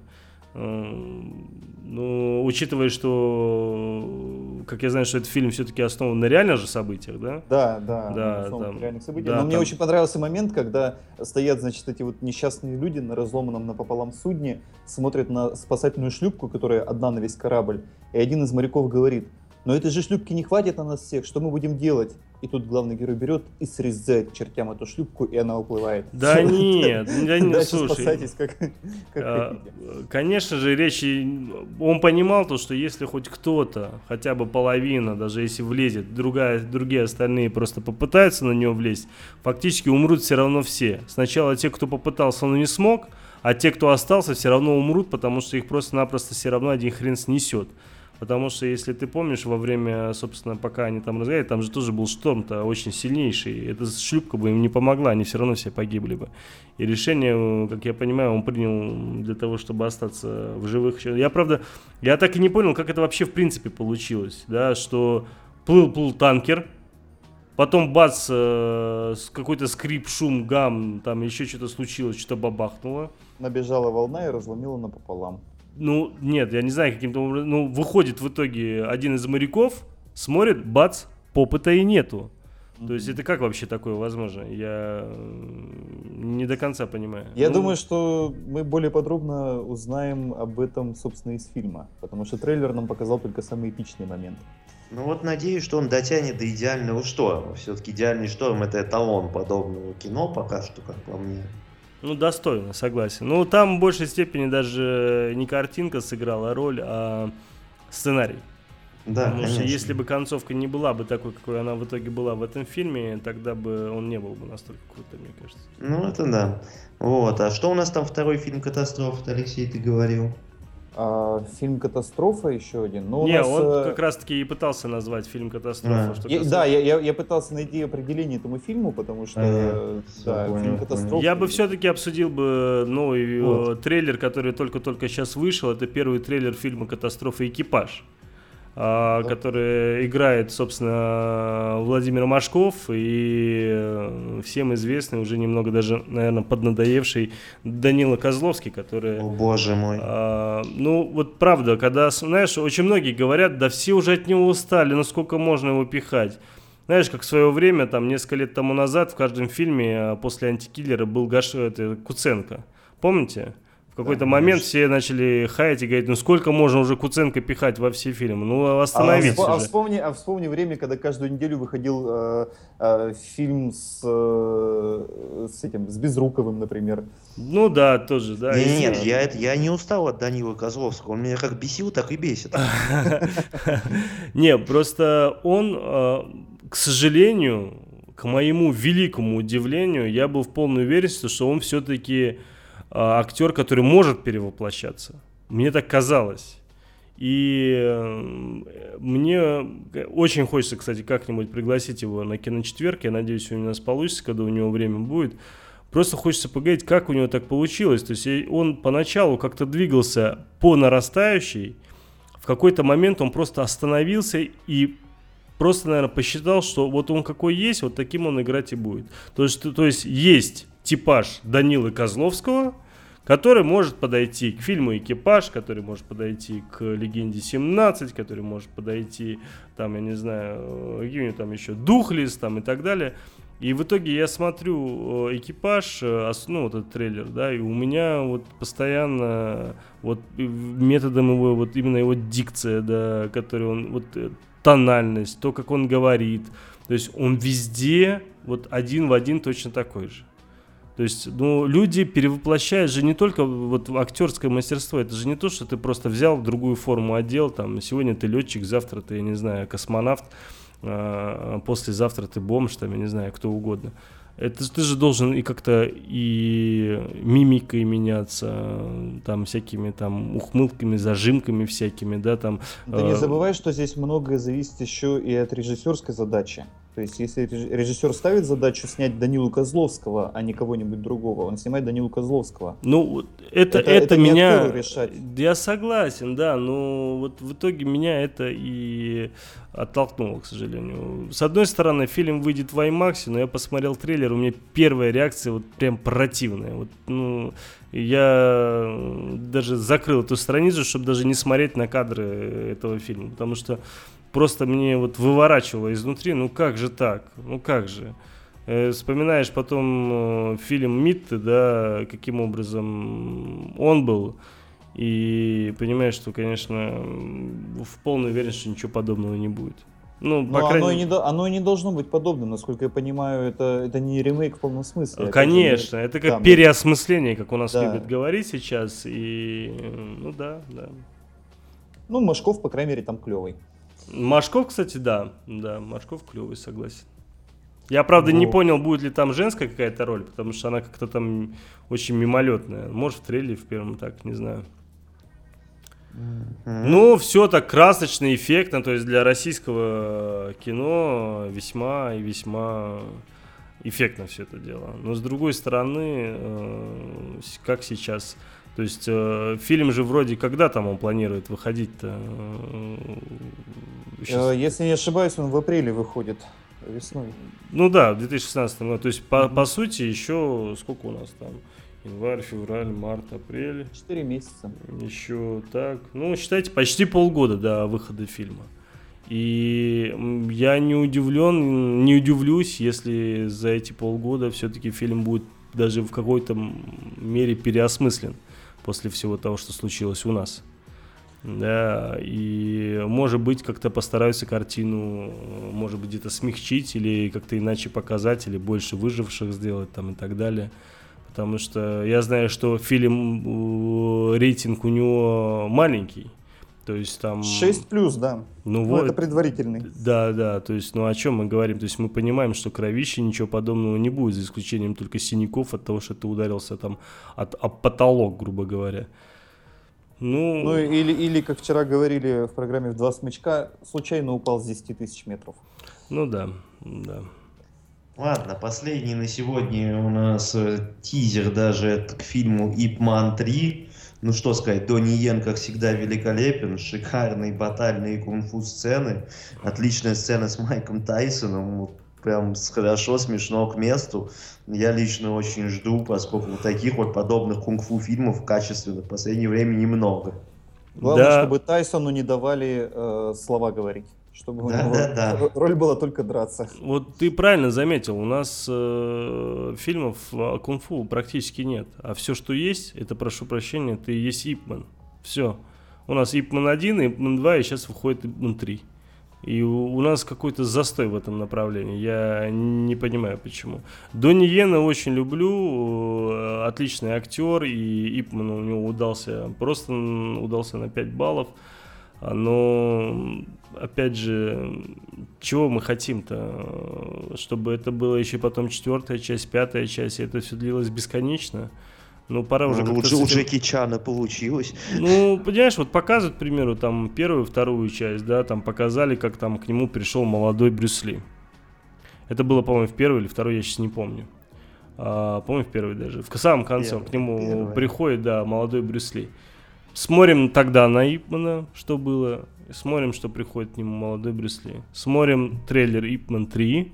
[SPEAKER 1] Эм, Ну, учитывая, что, как я знаю, что этот фильм все-таки основан на реальных же событиях, да?
[SPEAKER 3] Да, да,
[SPEAKER 1] Да, там-
[SPEAKER 3] реальных событий.
[SPEAKER 1] да,
[SPEAKER 3] Но мне
[SPEAKER 1] там-
[SPEAKER 3] очень понравился момент, когда стоят, значит, эти вот несчастные люди на разломанном напополам судне, смотрят на спасательную шлюпку, которая одна на весь корабль, и один из моряков говорит, но этой же шлюпки не хватит на нас всех, что мы будем делать? И тут главный герой берет и срезает чертям эту шлюпку, и она уплывает.
[SPEAKER 1] Да [LAUGHS] нет, да нет, слушай.
[SPEAKER 3] спасайтесь, как, как
[SPEAKER 1] а. Конечно же, речь... Он понимал то, что если хоть кто-то, хотя бы половина, даже если влезет, другая, другие остальные просто попытаются на него влезть, фактически умрут все равно все. Сначала те, кто попытался, но не смог, а те, кто остался, все равно умрут, потому что их просто-напросто все равно один хрен снесет. Потому что, если ты помнишь, во время, собственно, пока они там разговаривали, там же тоже был шторм-то очень сильнейший. Эта шлюпка бы им не помогла, они все равно все погибли бы. И решение, э, как я понимаю, он принял для того, чтобы остаться в живых. Я, правда, я так и не понял, как это вообще в принципе получилось, да, что плыл-плыл танкер, потом бац, э, какой-то скрип, шум, гам, там еще что-то случилось, что-то бабахнуло.
[SPEAKER 3] Набежала волна и разломила напополам.
[SPEAKER 1] Ну, нет, я не знаю, каким-то образом. Ну, выходит в итоге один из моряков, смотрит, бац, попыта и нету. То есть это как вообще такое возможно? Я не до конца понимаю.
[SPEAKER 3] Я
[SPEAKER 1] Ну,
[SPEAKER 3] думаю, что мы более подробно узнаем об этом, собственно, из фильма. Потому что трейлер нам показал только самый эпичный момент.
[SPEAKER 2] Ну вот надеюсь, что он дотянет до идеального шторма. Все-таки идеальный шторм это эталон подобного кино пока что, как по мне.
[SPEAKER 1] Ну, достойно, согласен. Ну, там в большей степени даже не картинка сыграла роль, а сценарий.
[SPEAKER 2] Да,
[SPEAKER 1] Потому что
[SPEAKER 2] конечно.
[SPEAKER 1] если бы концовка не была бы такой, какой она в итоге была в этом фильме, тогда бы он не был бы настолько крутым, мне кажется.
[SPEAKER 2] Ну это да. Вот. А что у нас там второй фильм катастрофа, Алексей, ты говорил?
[SPEAKER 3] А, фильм «Катастрофа» еще один. Но
[SPEAKER 1] не,
[SPEAKER 3] нас,
[SPEAKER 1] он
[SPEAKER 3] э,
[SPEAKER 1] как раз-таки и пытался назвать фильм «Катастрофа».
[SPEAKER 2] А.
[SPEAKER 1] что
[SPEAKER 3] я- да, я, я- я пытался найти определение этому фильму, потому что
[SPEAKER 2] Ага,
[SPEAKER 3] да,
[SPEAKER 2] понял,
[SPEAKER 3] фильм. «Катастрофа».
[SPEAKER 1] Я бы все-таки обсудил бы новый э,
[SPEAKER 2] Вот.
[SPEAKER 1] трейлер, который только-только сейчас вышел. Это первый трейлер фильма «Катастрофа. Экипаж»,
[SPEAKER 3] Да.
[SPEAKER 1] который играет, собственно, Владимир Машков и э, всем известный, уже немного даже, наверное, поднадоевший Данила Козловский, который...
[SPEAKER 2] О боже мой.
[SPEAKER 1] А, ну, вот правда, когда, знаешь, очень многие говорят, да все уже от него устали, ну сколько можно его пихать. Знаешь, как в свое время, там, несколько лет тому назад, в каждом фильме а, после «Антикиллера» был Гаш... это, Куценко. Помните? В какой-то
[SPEAKER 2] Да,
[SPEAKER 1] момент
[SPEAKER 2] конечно.
[SPEAKER 1] все начали хаять и говорить, ну сколько можно уже Куценко пихать во все фильмы? Ну,
[SPEAKER 3] А,
[SPEAKER 1] остановитесь
[SPEAKER 3] вспо- а
[SPEAKER 1] уже.
[SPEAKER 3] вспомни, а вспомни время, когда каждую неделю выходил э, э, фильм с, э, с этим, с Безруковым, например.
[SPEAKER 1] Ну да, тоже, да.
[SPEAKER 2] Не,
[SPEAKER 1] и-
[SPEAKER 2] нет, я, это- я не устал от Данила Козловского. Он меня как бесил, так и бесит. [LAUGHS]
[SPEAKER 1] Не, просто он, э, к сожалению, к моему великому удивлению, я был в полной уверенности, что он все-таки актер, который может перевоплощаться. Мне так казалось. И э, мне очень хочется, кстати, как-нибудь пригласить его на киночетверг. Я надеюсь, у нас получится, когда у него время будет. Просто хочется поговорить, как у него так получилось. То есть э, он поначалу как-то двигался по нарастающей, в какой-то момент он просто остановился и просто, наверное, посчитал, что вот он какой есть, вот таким он играть и будет. То есть, то есть есть типаж Данилы Козловского, который может подойти к фильму «Экипаж», который может подойти к «Легенде 17», который может подойти, там, я не знаю, э, какие там еще, «Духлес», там и так далее. И в итоге я смотрю э, «Экипаж», э, ну, вот этот трейлер, да, и у меня вот постоянно вот методом его, вот именно его дикция, да, который он, вот тональность, то, как он говорит, то есть он везде вот один в один точно такой же. То есть, ну, люди перевоплощают же не только вот актерское мастерство, это же не то, что ты просто взял другую форму одел, там, сегодня ты летчик, завтра ты, я не знаю, космонавт, а, послезавтра ты бомж, там, я не знаю, кто угодно. Это ты же должен и как-то и мимикой меняться, там, всякими там ухмылками, зажимками всякими, да, там.
[SPEAKER 3] Ты не
[SPEAKER 1] э,
[SPEAKER 3] забывай, что здесь многое зависит еще и от режиссерской задачи. То есть, если реж- режиссер ставит задачу снять Данилу Козловского, а не кого-нибудь другого, он снимает Данилу Козловского.
[SPEAKER 1] Ну, это,
[SPEAKER 3] Это-
[SPEAKER 1] это,
[SPEAKER 3] это
[SPEAKER 1] меня...
[SPEAKER 3] решать.
[SPEAKER 1] Я согласен, да, но вот в итоге меня это и оттолкнуло, к сожалению. С одной стороны, фильм выйдет в IMAX, но я посмотрел трейлер, у меня первая реакция вот прям противная. Вот, ну, я даже закрыл эту страницу, чтобы даже не смотреть на кадры этого фильма, потому что просто мне вот выворачивало изнутри, ну как же так, ну как же. Э, Вспоминаешь потом э, фильм Митты, да, каким образом он был, и понимаешь, что, конечно, в полной уверенности, что ничего подобного не будет. Ну,
[SPEAKER 3] Но
[SPEAKER 1] по крайней
[SPEAKER 3] оно, и не, оно и не должно быть подобным, насколько я понимаю, это, это не ремейк в полном смысле. это
[SPEAKER 1] Конечно,
[SPEAKER 3] же-
[SPEAKER 1] это как
[SPEAKER 3] да, мы-
[SPEAKER 1] переосмысление, как у нас
[SPEAKER 3] Да.
[SPEAKER 1] любят говорить сейчас. И, э, ну да, да.
[SPEAKER 3] Ну, Машков, по крайней мере, там клевый.
[SPEAKER 1] Машков, кстати, да. Да, Машков клевый, согласен. Я, правда, не
[SPEAKER 3] Вот.
[SPEAKER 1] понял, будет ли там женская какая-то роль, потому что она как-то там очень мимолетная. Может, в трейлере в первом так, не знаю. Ну, все так красочно, эффектно, то есть для российского кино весьма и весьма эффектно все это дело. Но с другой стороны, э, как сейчас, то есть э, фильм же вроде когда там он планирует выходить-то? Э, щас-
[SPEAKER 3] Э, Если не ошибаюсь, он в апреле выходит весной.
[SPEAKER 1] Ну да, в 2016 году. То есть, по, по сути, еще сколько у нас там? Январь, февраль, март, апрель.
[SPEAKER 3] Четыре месяца.
[SPEAKER 1] Еще так. Ну, считайте, почти полгода до выхода фильма. И я не удивлен, не удивлюсь, если за эти полгода все-таки фильм будет даже в какой-то мере переосмыслен после всего того, что случилось у нас. Да, и может быть как-то постараются картину, э, может быть где-то смягчить или как-то иначе показать, или больше выживших сделать там и так далее. Потому что я знаю, что фильм, э, рейтинг у него маленький. То есть там...
[SPEAKER 3] 6 плюс, да.
[SPEAKER 1] Ну,
[SPEAKER 3] Ну,
[SPEAKER 1] вот,
[SPEAKER 3] это предварительный.
[SPEAKER 1] да, да, то есть, ну о чем мы говорим? То есть мы понимаем, что кровище ничего подобного не будет, за исключением только синяков от того, что ты ударился там от, об потолок, грубо говоря. Ну,
[SPEAKER 3] Ну или, или, как вчера говорили в программе «В два смычка», случайно упал с 10 тысяч метров.
[SPEAKER 1] ну да, да.
[SPEAKER 2] Ладно, последний на сегодня у нас э, тизер даже к фильму «Ип Ман 3». Ну что сказать, Донни Йен, как всегда, великолепен. Шикарные батальные кунг-фу сцены. Отличная сцена с Майком Тайсоном. вот Прям хорошо, смешно к месту. Я лично очень жду, поскольку вот таких вот подобных кунг-фу фильмов качественных в последнее время немного.
[SPEAKER 3] Главное,
[SPEAKER 1] Да.
[SPEAKER 3] чтобы Тайсону не давали э, слова говорить. Чтобы у
[SPEAKER 2] Да,
[SPEAKER 3] него
[SPEAKER 2] да, да.
[SPEAKER 3] ро- роль была только драться.
[SPEAKER 1] Вот ты правильно заметил, у нас э, фильмов о кунг-фу практически нет. А все, что есть, это, прошу прощения, это и есть Ипман. Все. У нас Ипман 1, Ипман 2, и сейчас выходит Ипман 3. И у, у нас какой-то застой в этом направлении. Я не понимаю, почему. Донни Йена очень люблю. э, Отличный актер. И Ипман у него удался. Просто удался на 5 баллов. А, Но, опять же, чего мы хотим-то? Чтобы это было еще потом четвертая часть, пятая часть, и это все длилось бесконечно. Ну, пора уже
[SPEAKER 2] Ну,
[SPEAKER 1] как-то
[SPEAKER 2] у, Джеки Чана получилось.
[SPEAKER 1] ну, понимаешь, вот показывают, к примеру, там первую, вторую часть, да, там показали, как там к нему пришел молодой Брюс Ли. Это было, по-моему, в первой или второй, я сейчас не помню. А, по-моему, в первой даже. В самом конце он
[SPEAKER 2] Первой,
[SPEAKER 1] к нему
[SPEAKER 2] первой.
[SPEAKER 1] приходит, да, молодой Брюс Ли. Смотрим тогда на Ипмана, что было. Смотрим, что приходит к нему молодой Брюс Ли. Смотрим трейлер Ипман 3.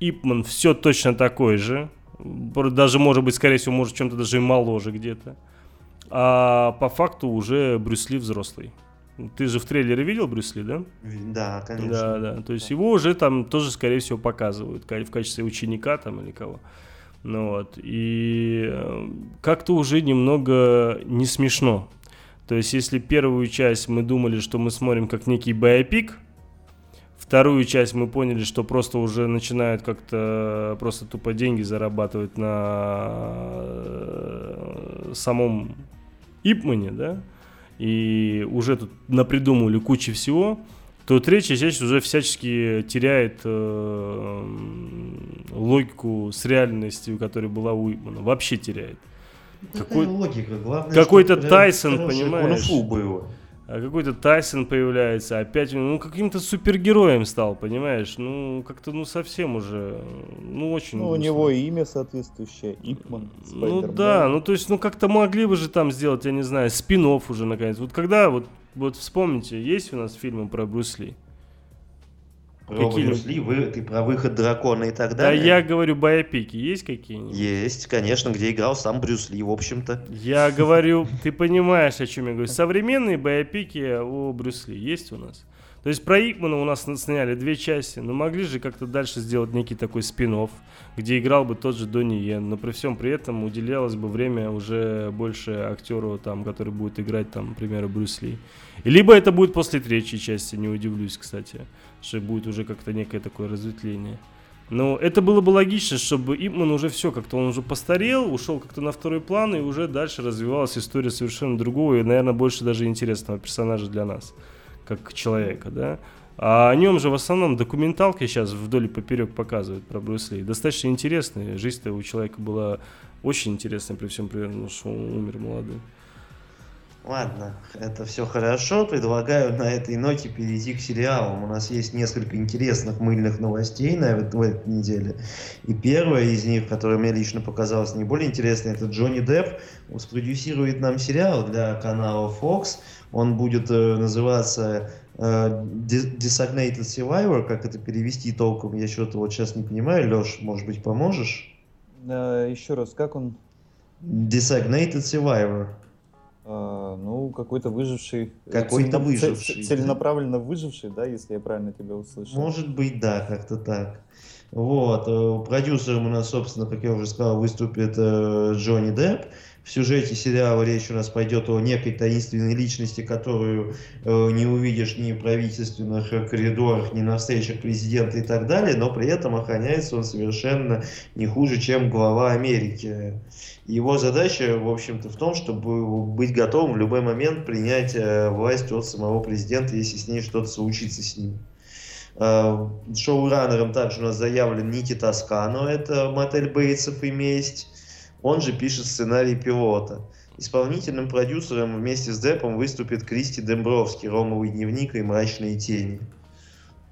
[SPEAKER 1] Ипман все точно такой же. Даже, может быть, скорее всего, может, чем-то даже и моложе где-то. А по факту уже Брюс Ли взрослый. Ты же в трейлере видел Брюс Ли, да?
[SPEAKER 2] Да, конечно.
[SPEAKER 1] Да, да. То есть его уже там тоже, скорее всего, показывают ка- в качестве ученика там или кого. Ну вот. И э, как-то уже немного не смешно. То есть, если первую часть мы думали, что мы смотрим как некий биопик, вторую часть мы поняли, что просто уже начинают как-то просто тупо деньги зарабатывать на э, самом Ипмане, да, и уже тут напридумывали кучу всего, то третья часть уже всячески теряет э, логику с реальностью, которая была у Ипмана. Вообще теряет.
[SPEAKER 2] Какой... Логика? Главное,
[SPEAKER 1] какой-то Тайсон,
[SPEAKER 2] хорошее
[SPEAKER 1] понимаешь?
[SPEAKER 2] было.
[SPEAKER 1] А какой-то Тайсон появляется, опять, ну, каким-то супергероем стал, понимаешь? Ну, как-то, ну, совсем уже, ну, очень
[SPEAKER 3] Ну, у
[SPEAKER 1] грустно.
[SPEAKER 3] него и имя соответствующее, Ипман,
[SPEAKER 1] Ну да, ну то есть, ну как-то могли бы же там сделать, я не знаю, спин уже наконец. Вот когда, вот, вот вспомните, есть у нас фильмы про Брюс Ли? Какие?
[SPEAKER 2] Брюс Ли, вы, ты про выход дракона и так
[SPEAKER 1] Да,
[SPEAKER 2] далее?
[SPEAKER 1] я говорю, биопики есть какие-нибудь?
[SPEAKER 2] Есть, конечно, где играл сам Брюс Ли, в общем-то.
[SPEAKER 1] Я говорю, ты понимаешь, о чем я говорю. Современные биопики о Брюс Ли есть у нас? То есть про Икмана у нас сняли две части, но могли же как-то дальше сделать некий такой спин где играл бы тот же Донни Йен, но при всем при этом уделялось бы время уже больше актеру, там, который будет играть, там, например, Брюс Ли. Либо это будет после третьей части, не удивлюсь, кстати, что будет уже как-то некое такое разветвление. Но это было бы логично, чтобы Ипман уже все, как-то он уже постарел, ушел как-то на второй план, и уже дальше развивалась история совершенно другого и, наверное, больше даже интересного персонажа для нас как человека, да. А о нем же в основном документалки сейчас вдоль и поперек показывают про Брюс Ли. Достаточно интересные. Жизнь-то у человека была очень интересная при всем при том, что он умер молодым.
[SPEAKER 2] Ладно, это все хорошо. Предлагаю на этой ноте перейти к сериалам. У нас есть несколько интересных мыльных новостей на, в этой неделе. И первая из них, которая мне лично показалась наиболее интересной, это Джонни Депп спродюсирует нам сериал для канала Fox. Он будет э, называться э, Designated Survivor, как это перевести толком, я что-то вот сейчас не понимаю. Леш, может быть, поможешь?
[SPEAKER 3] Э, еще раз, как он?
[SPEAKER 2] Designated Survivor.
[SPEAKER 3] А, ну, какой-то выживший.
[SPEAKER 2] Какой-то выживший.
[SPEAKER 3] Целенаправленно выживший, да, если я правильно тебя услышал.
[SPEAKER 2] Может быть, да, как-то так. Вот. Э, продюсером у нас, собственно, как я уже сказал, выступит э, Джонни Депп. В сюжете сериала речь у нас пойдет о некой таинственной личности, которую э, не увидишь ни в правительственных коридорах, ни на встречах президента и так далее, но при этом охраняется он совершенно не хуже, чем глава Америки. Его задача, в общем-то, в том, чтобы быть готовым в любой момент принять э, власть от самого президента, если с ней что-то случится с ним. Э, шоураннером также у нас заявлен Ники Тоскано, это мотель Бейтсов и месть. Он же пишет сценарий пилота. Исполнительным продюсером вместе с Деппом выступит Кристи Дембровский, «Ромовый дневник» и «Мрачные тени».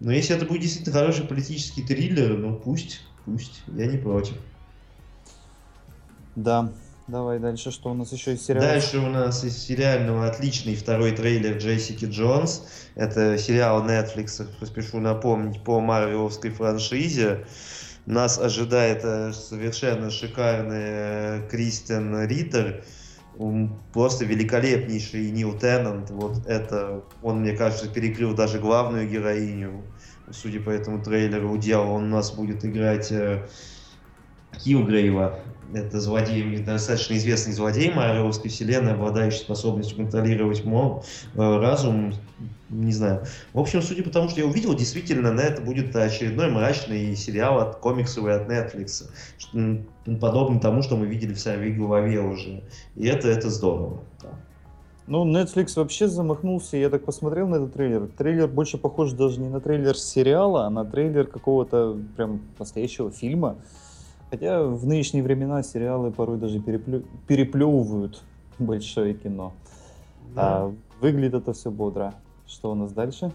[SPEAKER 2] Но если это будет действительно хороший политический триллер, ну пусть, пусть, я не против.
[SPEAKER 3] Да, давай дальше, что у нас еще из сериала?
[SPEAKER 2] Дальше у нас из сериального отличный второй трейлер Джессики Джонс. Это сериал Netflix, поспешу напомнить, по марвеловской франшизе. Нас ожидает э, совершенно шикарный э, Кристиан Риттер, просто великолепнейший Нил Теннант. Вот это, он, мне кажется, перекрыл даже главную героиню. Судя по этому трейлеру, удел он у нас будет играть э, Килгрейва, это злодей, достаточно известный злодей Марвеловской вселенной, обладающий способностью контролировать мозг, э, разум, не знаю. В общем, судя по тому, что я увидел, действительно, на это будет очередной мрачный сериал от комиксов и от Netflix, подобный тому, что мы видели в своей голове уже. И это, это здорово.
[SPEAKER 3] Ну, Netflix вообще замахнулся, я так посмотрел на этот трейлер. Трейлер больше похож даже не на трейлер сериала, а на трейлер какого-то прям настоящего фильма. Хотя в нынешние времена сериалы порой даже переплю... переплевывают большое кино. Да. А выглядит это все бодро. Что у нас дальше?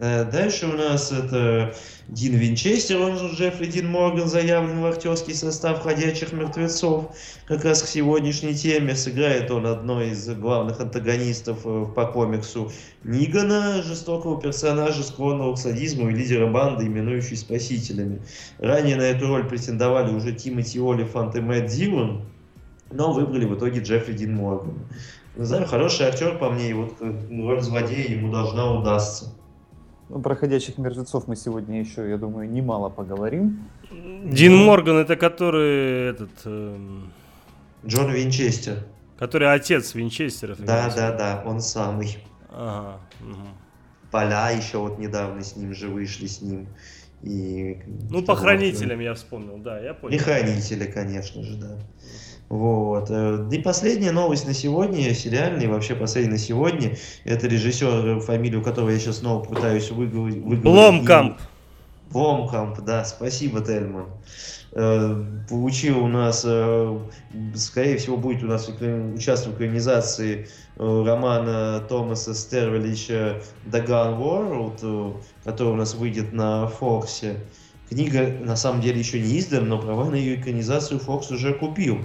[SPEAKER 2] Э, дальше у нас это Дин Винчестер, он же Джеффри Дин Морган, заявлен в актерский состав «Ходячих мертвецов». Как раз к сегодняшней теме сыграет он одной из главных антагонистов э, по комиксу Нигана, жестокого персонажа, склонного к садизму и лидера банды, именующей спасителями. Ранее на эту роль претендовали уже Тимоти Олифант и Мэтт Дилан, но выбрали в итоге Джеффри Дин Морган. Не знаю, хороший актер по мне, и вот э, роль злодея ему должна удастся.
[SPEAKER 3] Про ходячих мертвецов мы сегодня еще, я думаю, немало поговорим.
[SPEAKER 1] Дин Морган, это который этот... Э...
[SPEAKER 2] Джон Винчестер.
[SPEAKER 1] Который отец Винчестеров.
[SPEAKER 2] Да, да, да, он самый. Ага. Угу. Поля еще вот недавно с ним же вышли с ним. И
[SPEAKER 1] ну, по хранителям вот, я вспомнил, да, я понял.
[SPEAKER 2] И хранители, конечно же, да. Вот. Э, и последняя новость на сегодня, сериальный, вообще последний на сегодня, это режиссер, фамилию которого я сейчас снова пытаюсь выговорить.
[SPEAKER 1] Бломкамп.
[SPEAKER 2] Бломкамп, да, спасибо, Тельман. Э, получил у нас, э, скорее всего, будет у нас участвовать в экранизации романа Томаса Стервелича «Даган World», который у нас выйдет на Фоксе. Книга, на самом деле, еще не издана, но права на ее экранизацию Фокс уже купил.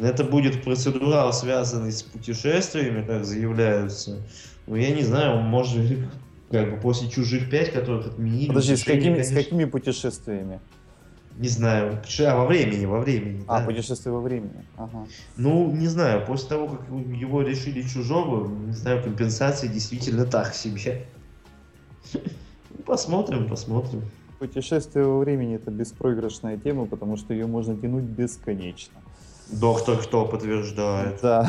[SPEAKER 2] Это будет процедурал, связанный с путешествиями, как заявляются. Ну, я не знаю, может, как бы после «Чужих пять», которых отменили...
[SPEAKER 3] Подожди, с какими, конечно... с какими путешествиями?
[SPEAKER 2] Не знаю, а, во времени, во времени.
[SPEAKER 3] А, да. путешествие во времени. Ага.
[SPEAKER 2] Ну, не знаю, после того, как его решили чужого, не знаю, компенсации действительно так себе. Посмотрим, посмотрим.
[SPEAKER 3] Путешествие во времени это беспроигрышная тема, потому что ее можно тянуть бесконечно.
[SPEAKER 2] Доктор кто подтверждает.
[SPEAKER 3] Да.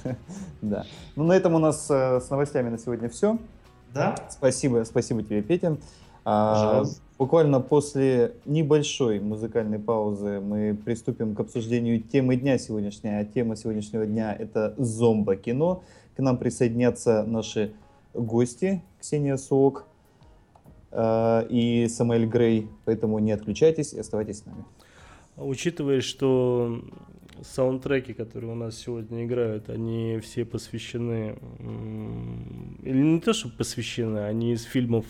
[SPEAKER 3] [LAUGHS] да. Ну, на этом у нас э, с новостями на сегодня все.
[SPEAKER 2] Да?
[SPEAKER 3] Спасибо, спасибо тебе, Петя. А, буквально после небольшой музыкальной паузы мы приступим к обсуждению темы дня сегодняшней. А тема сегодняшнего дня это зомбо-кино. К нам присоединятся наши гости Ксения Суок э, и Самуэль Грей. Поэтому не отключайтесь и оставайтесь с нами.
[SPEAKER 1] Учитывая, что саундтреки, которые у нас сегодня играют, они все посвящены, или не то, что посвящены, они из фильмов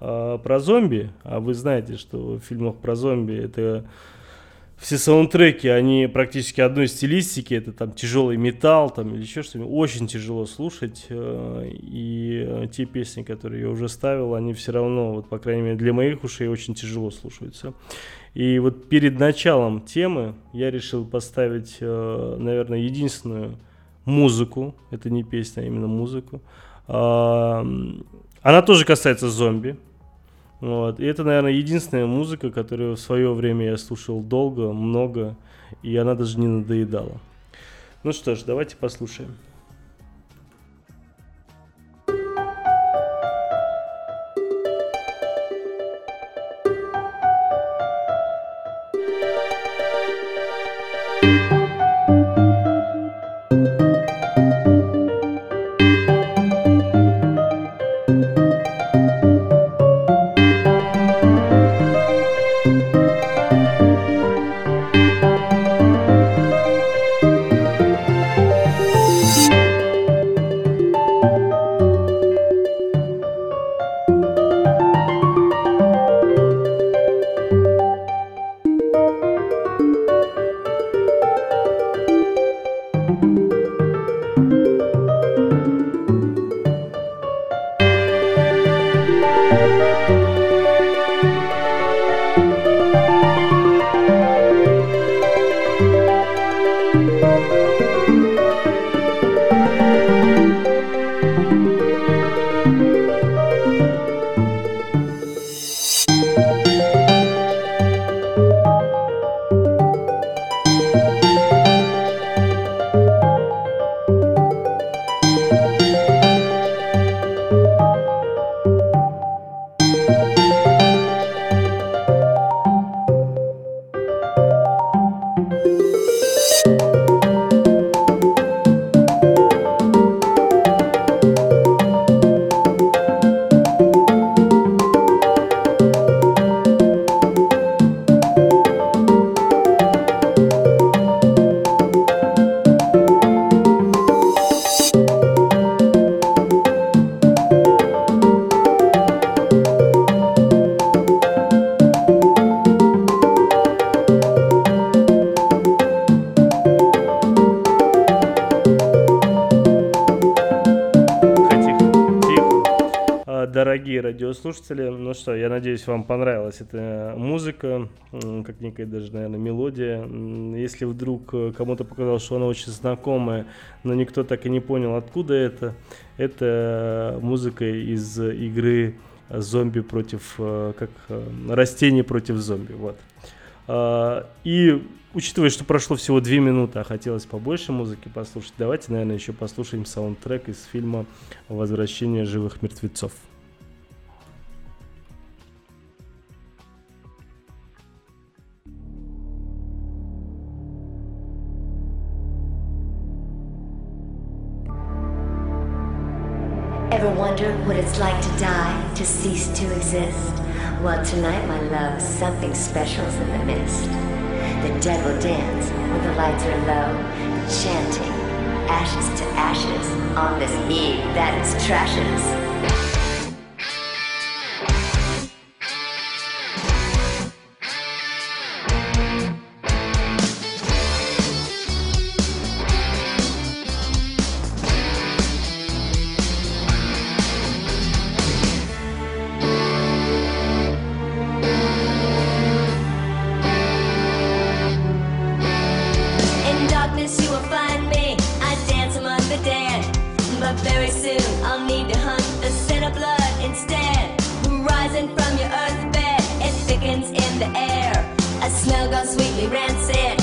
[SPEAKER 1] э, про зомби, а вы знаете, что в фильмах про зомби это все саундтреки, они практически одной стилистики, это там тяжелый металл там или еще что-нибудь, очень тяжело слушать, э, и те песни, которые я уже ставил, они все равно, вот по крайней мере для моих ушей очень тяжело слушаются. И вот перед началом темы я решил поставить, э, наверное, единственную музыку, это не песня, а именно музыку. А, она тоже касается зомби, вот. И это, наверное, единственная музыка, которую в свое время я слушал долго, много, и она даже не надоедала. Ну что ж, давайте послушаем. Ну что, я надеюсь, вам понравилась эта музыка, как некая даже, наверное, мелодия. Если вдруг э, кому-то показалось, что она очень знакомая, но никто так и не понял, откуда это, это музыка из игры зомби против, э, как э, растений против зомби, вот. А, и учитывая, что прошло всего две минуты, а хотелось побольше музыки послушать, давайте, наверное, еще послушаем саундтрек из фильма «Возвращение живых мертвецов».
[SPEAKER 4] Ever wonder what it's like to die, to cease to exist? Well, tonight, my love, something special's in the mist. The dead will dance when the lights are low, chanting ashes to ashes on this eve that is trashes. you will find me. I dance among the dead, but very soon I'll need to hunt the scent of blood instead. Rising from your earth bed, it thickens in the air. A smell goes sweetly rancid.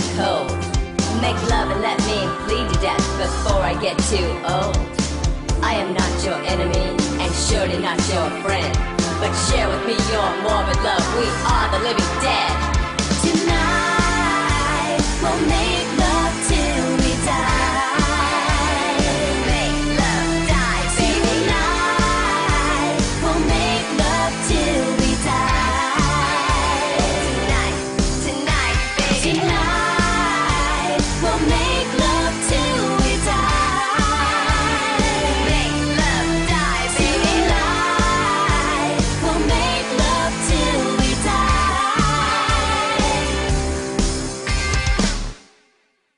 [SPEAKER 4] the cold. Make love and let me bleed to death before I get too old. I am not your enemy and surely not your friend. But share with me your morbid love. We are the living dead.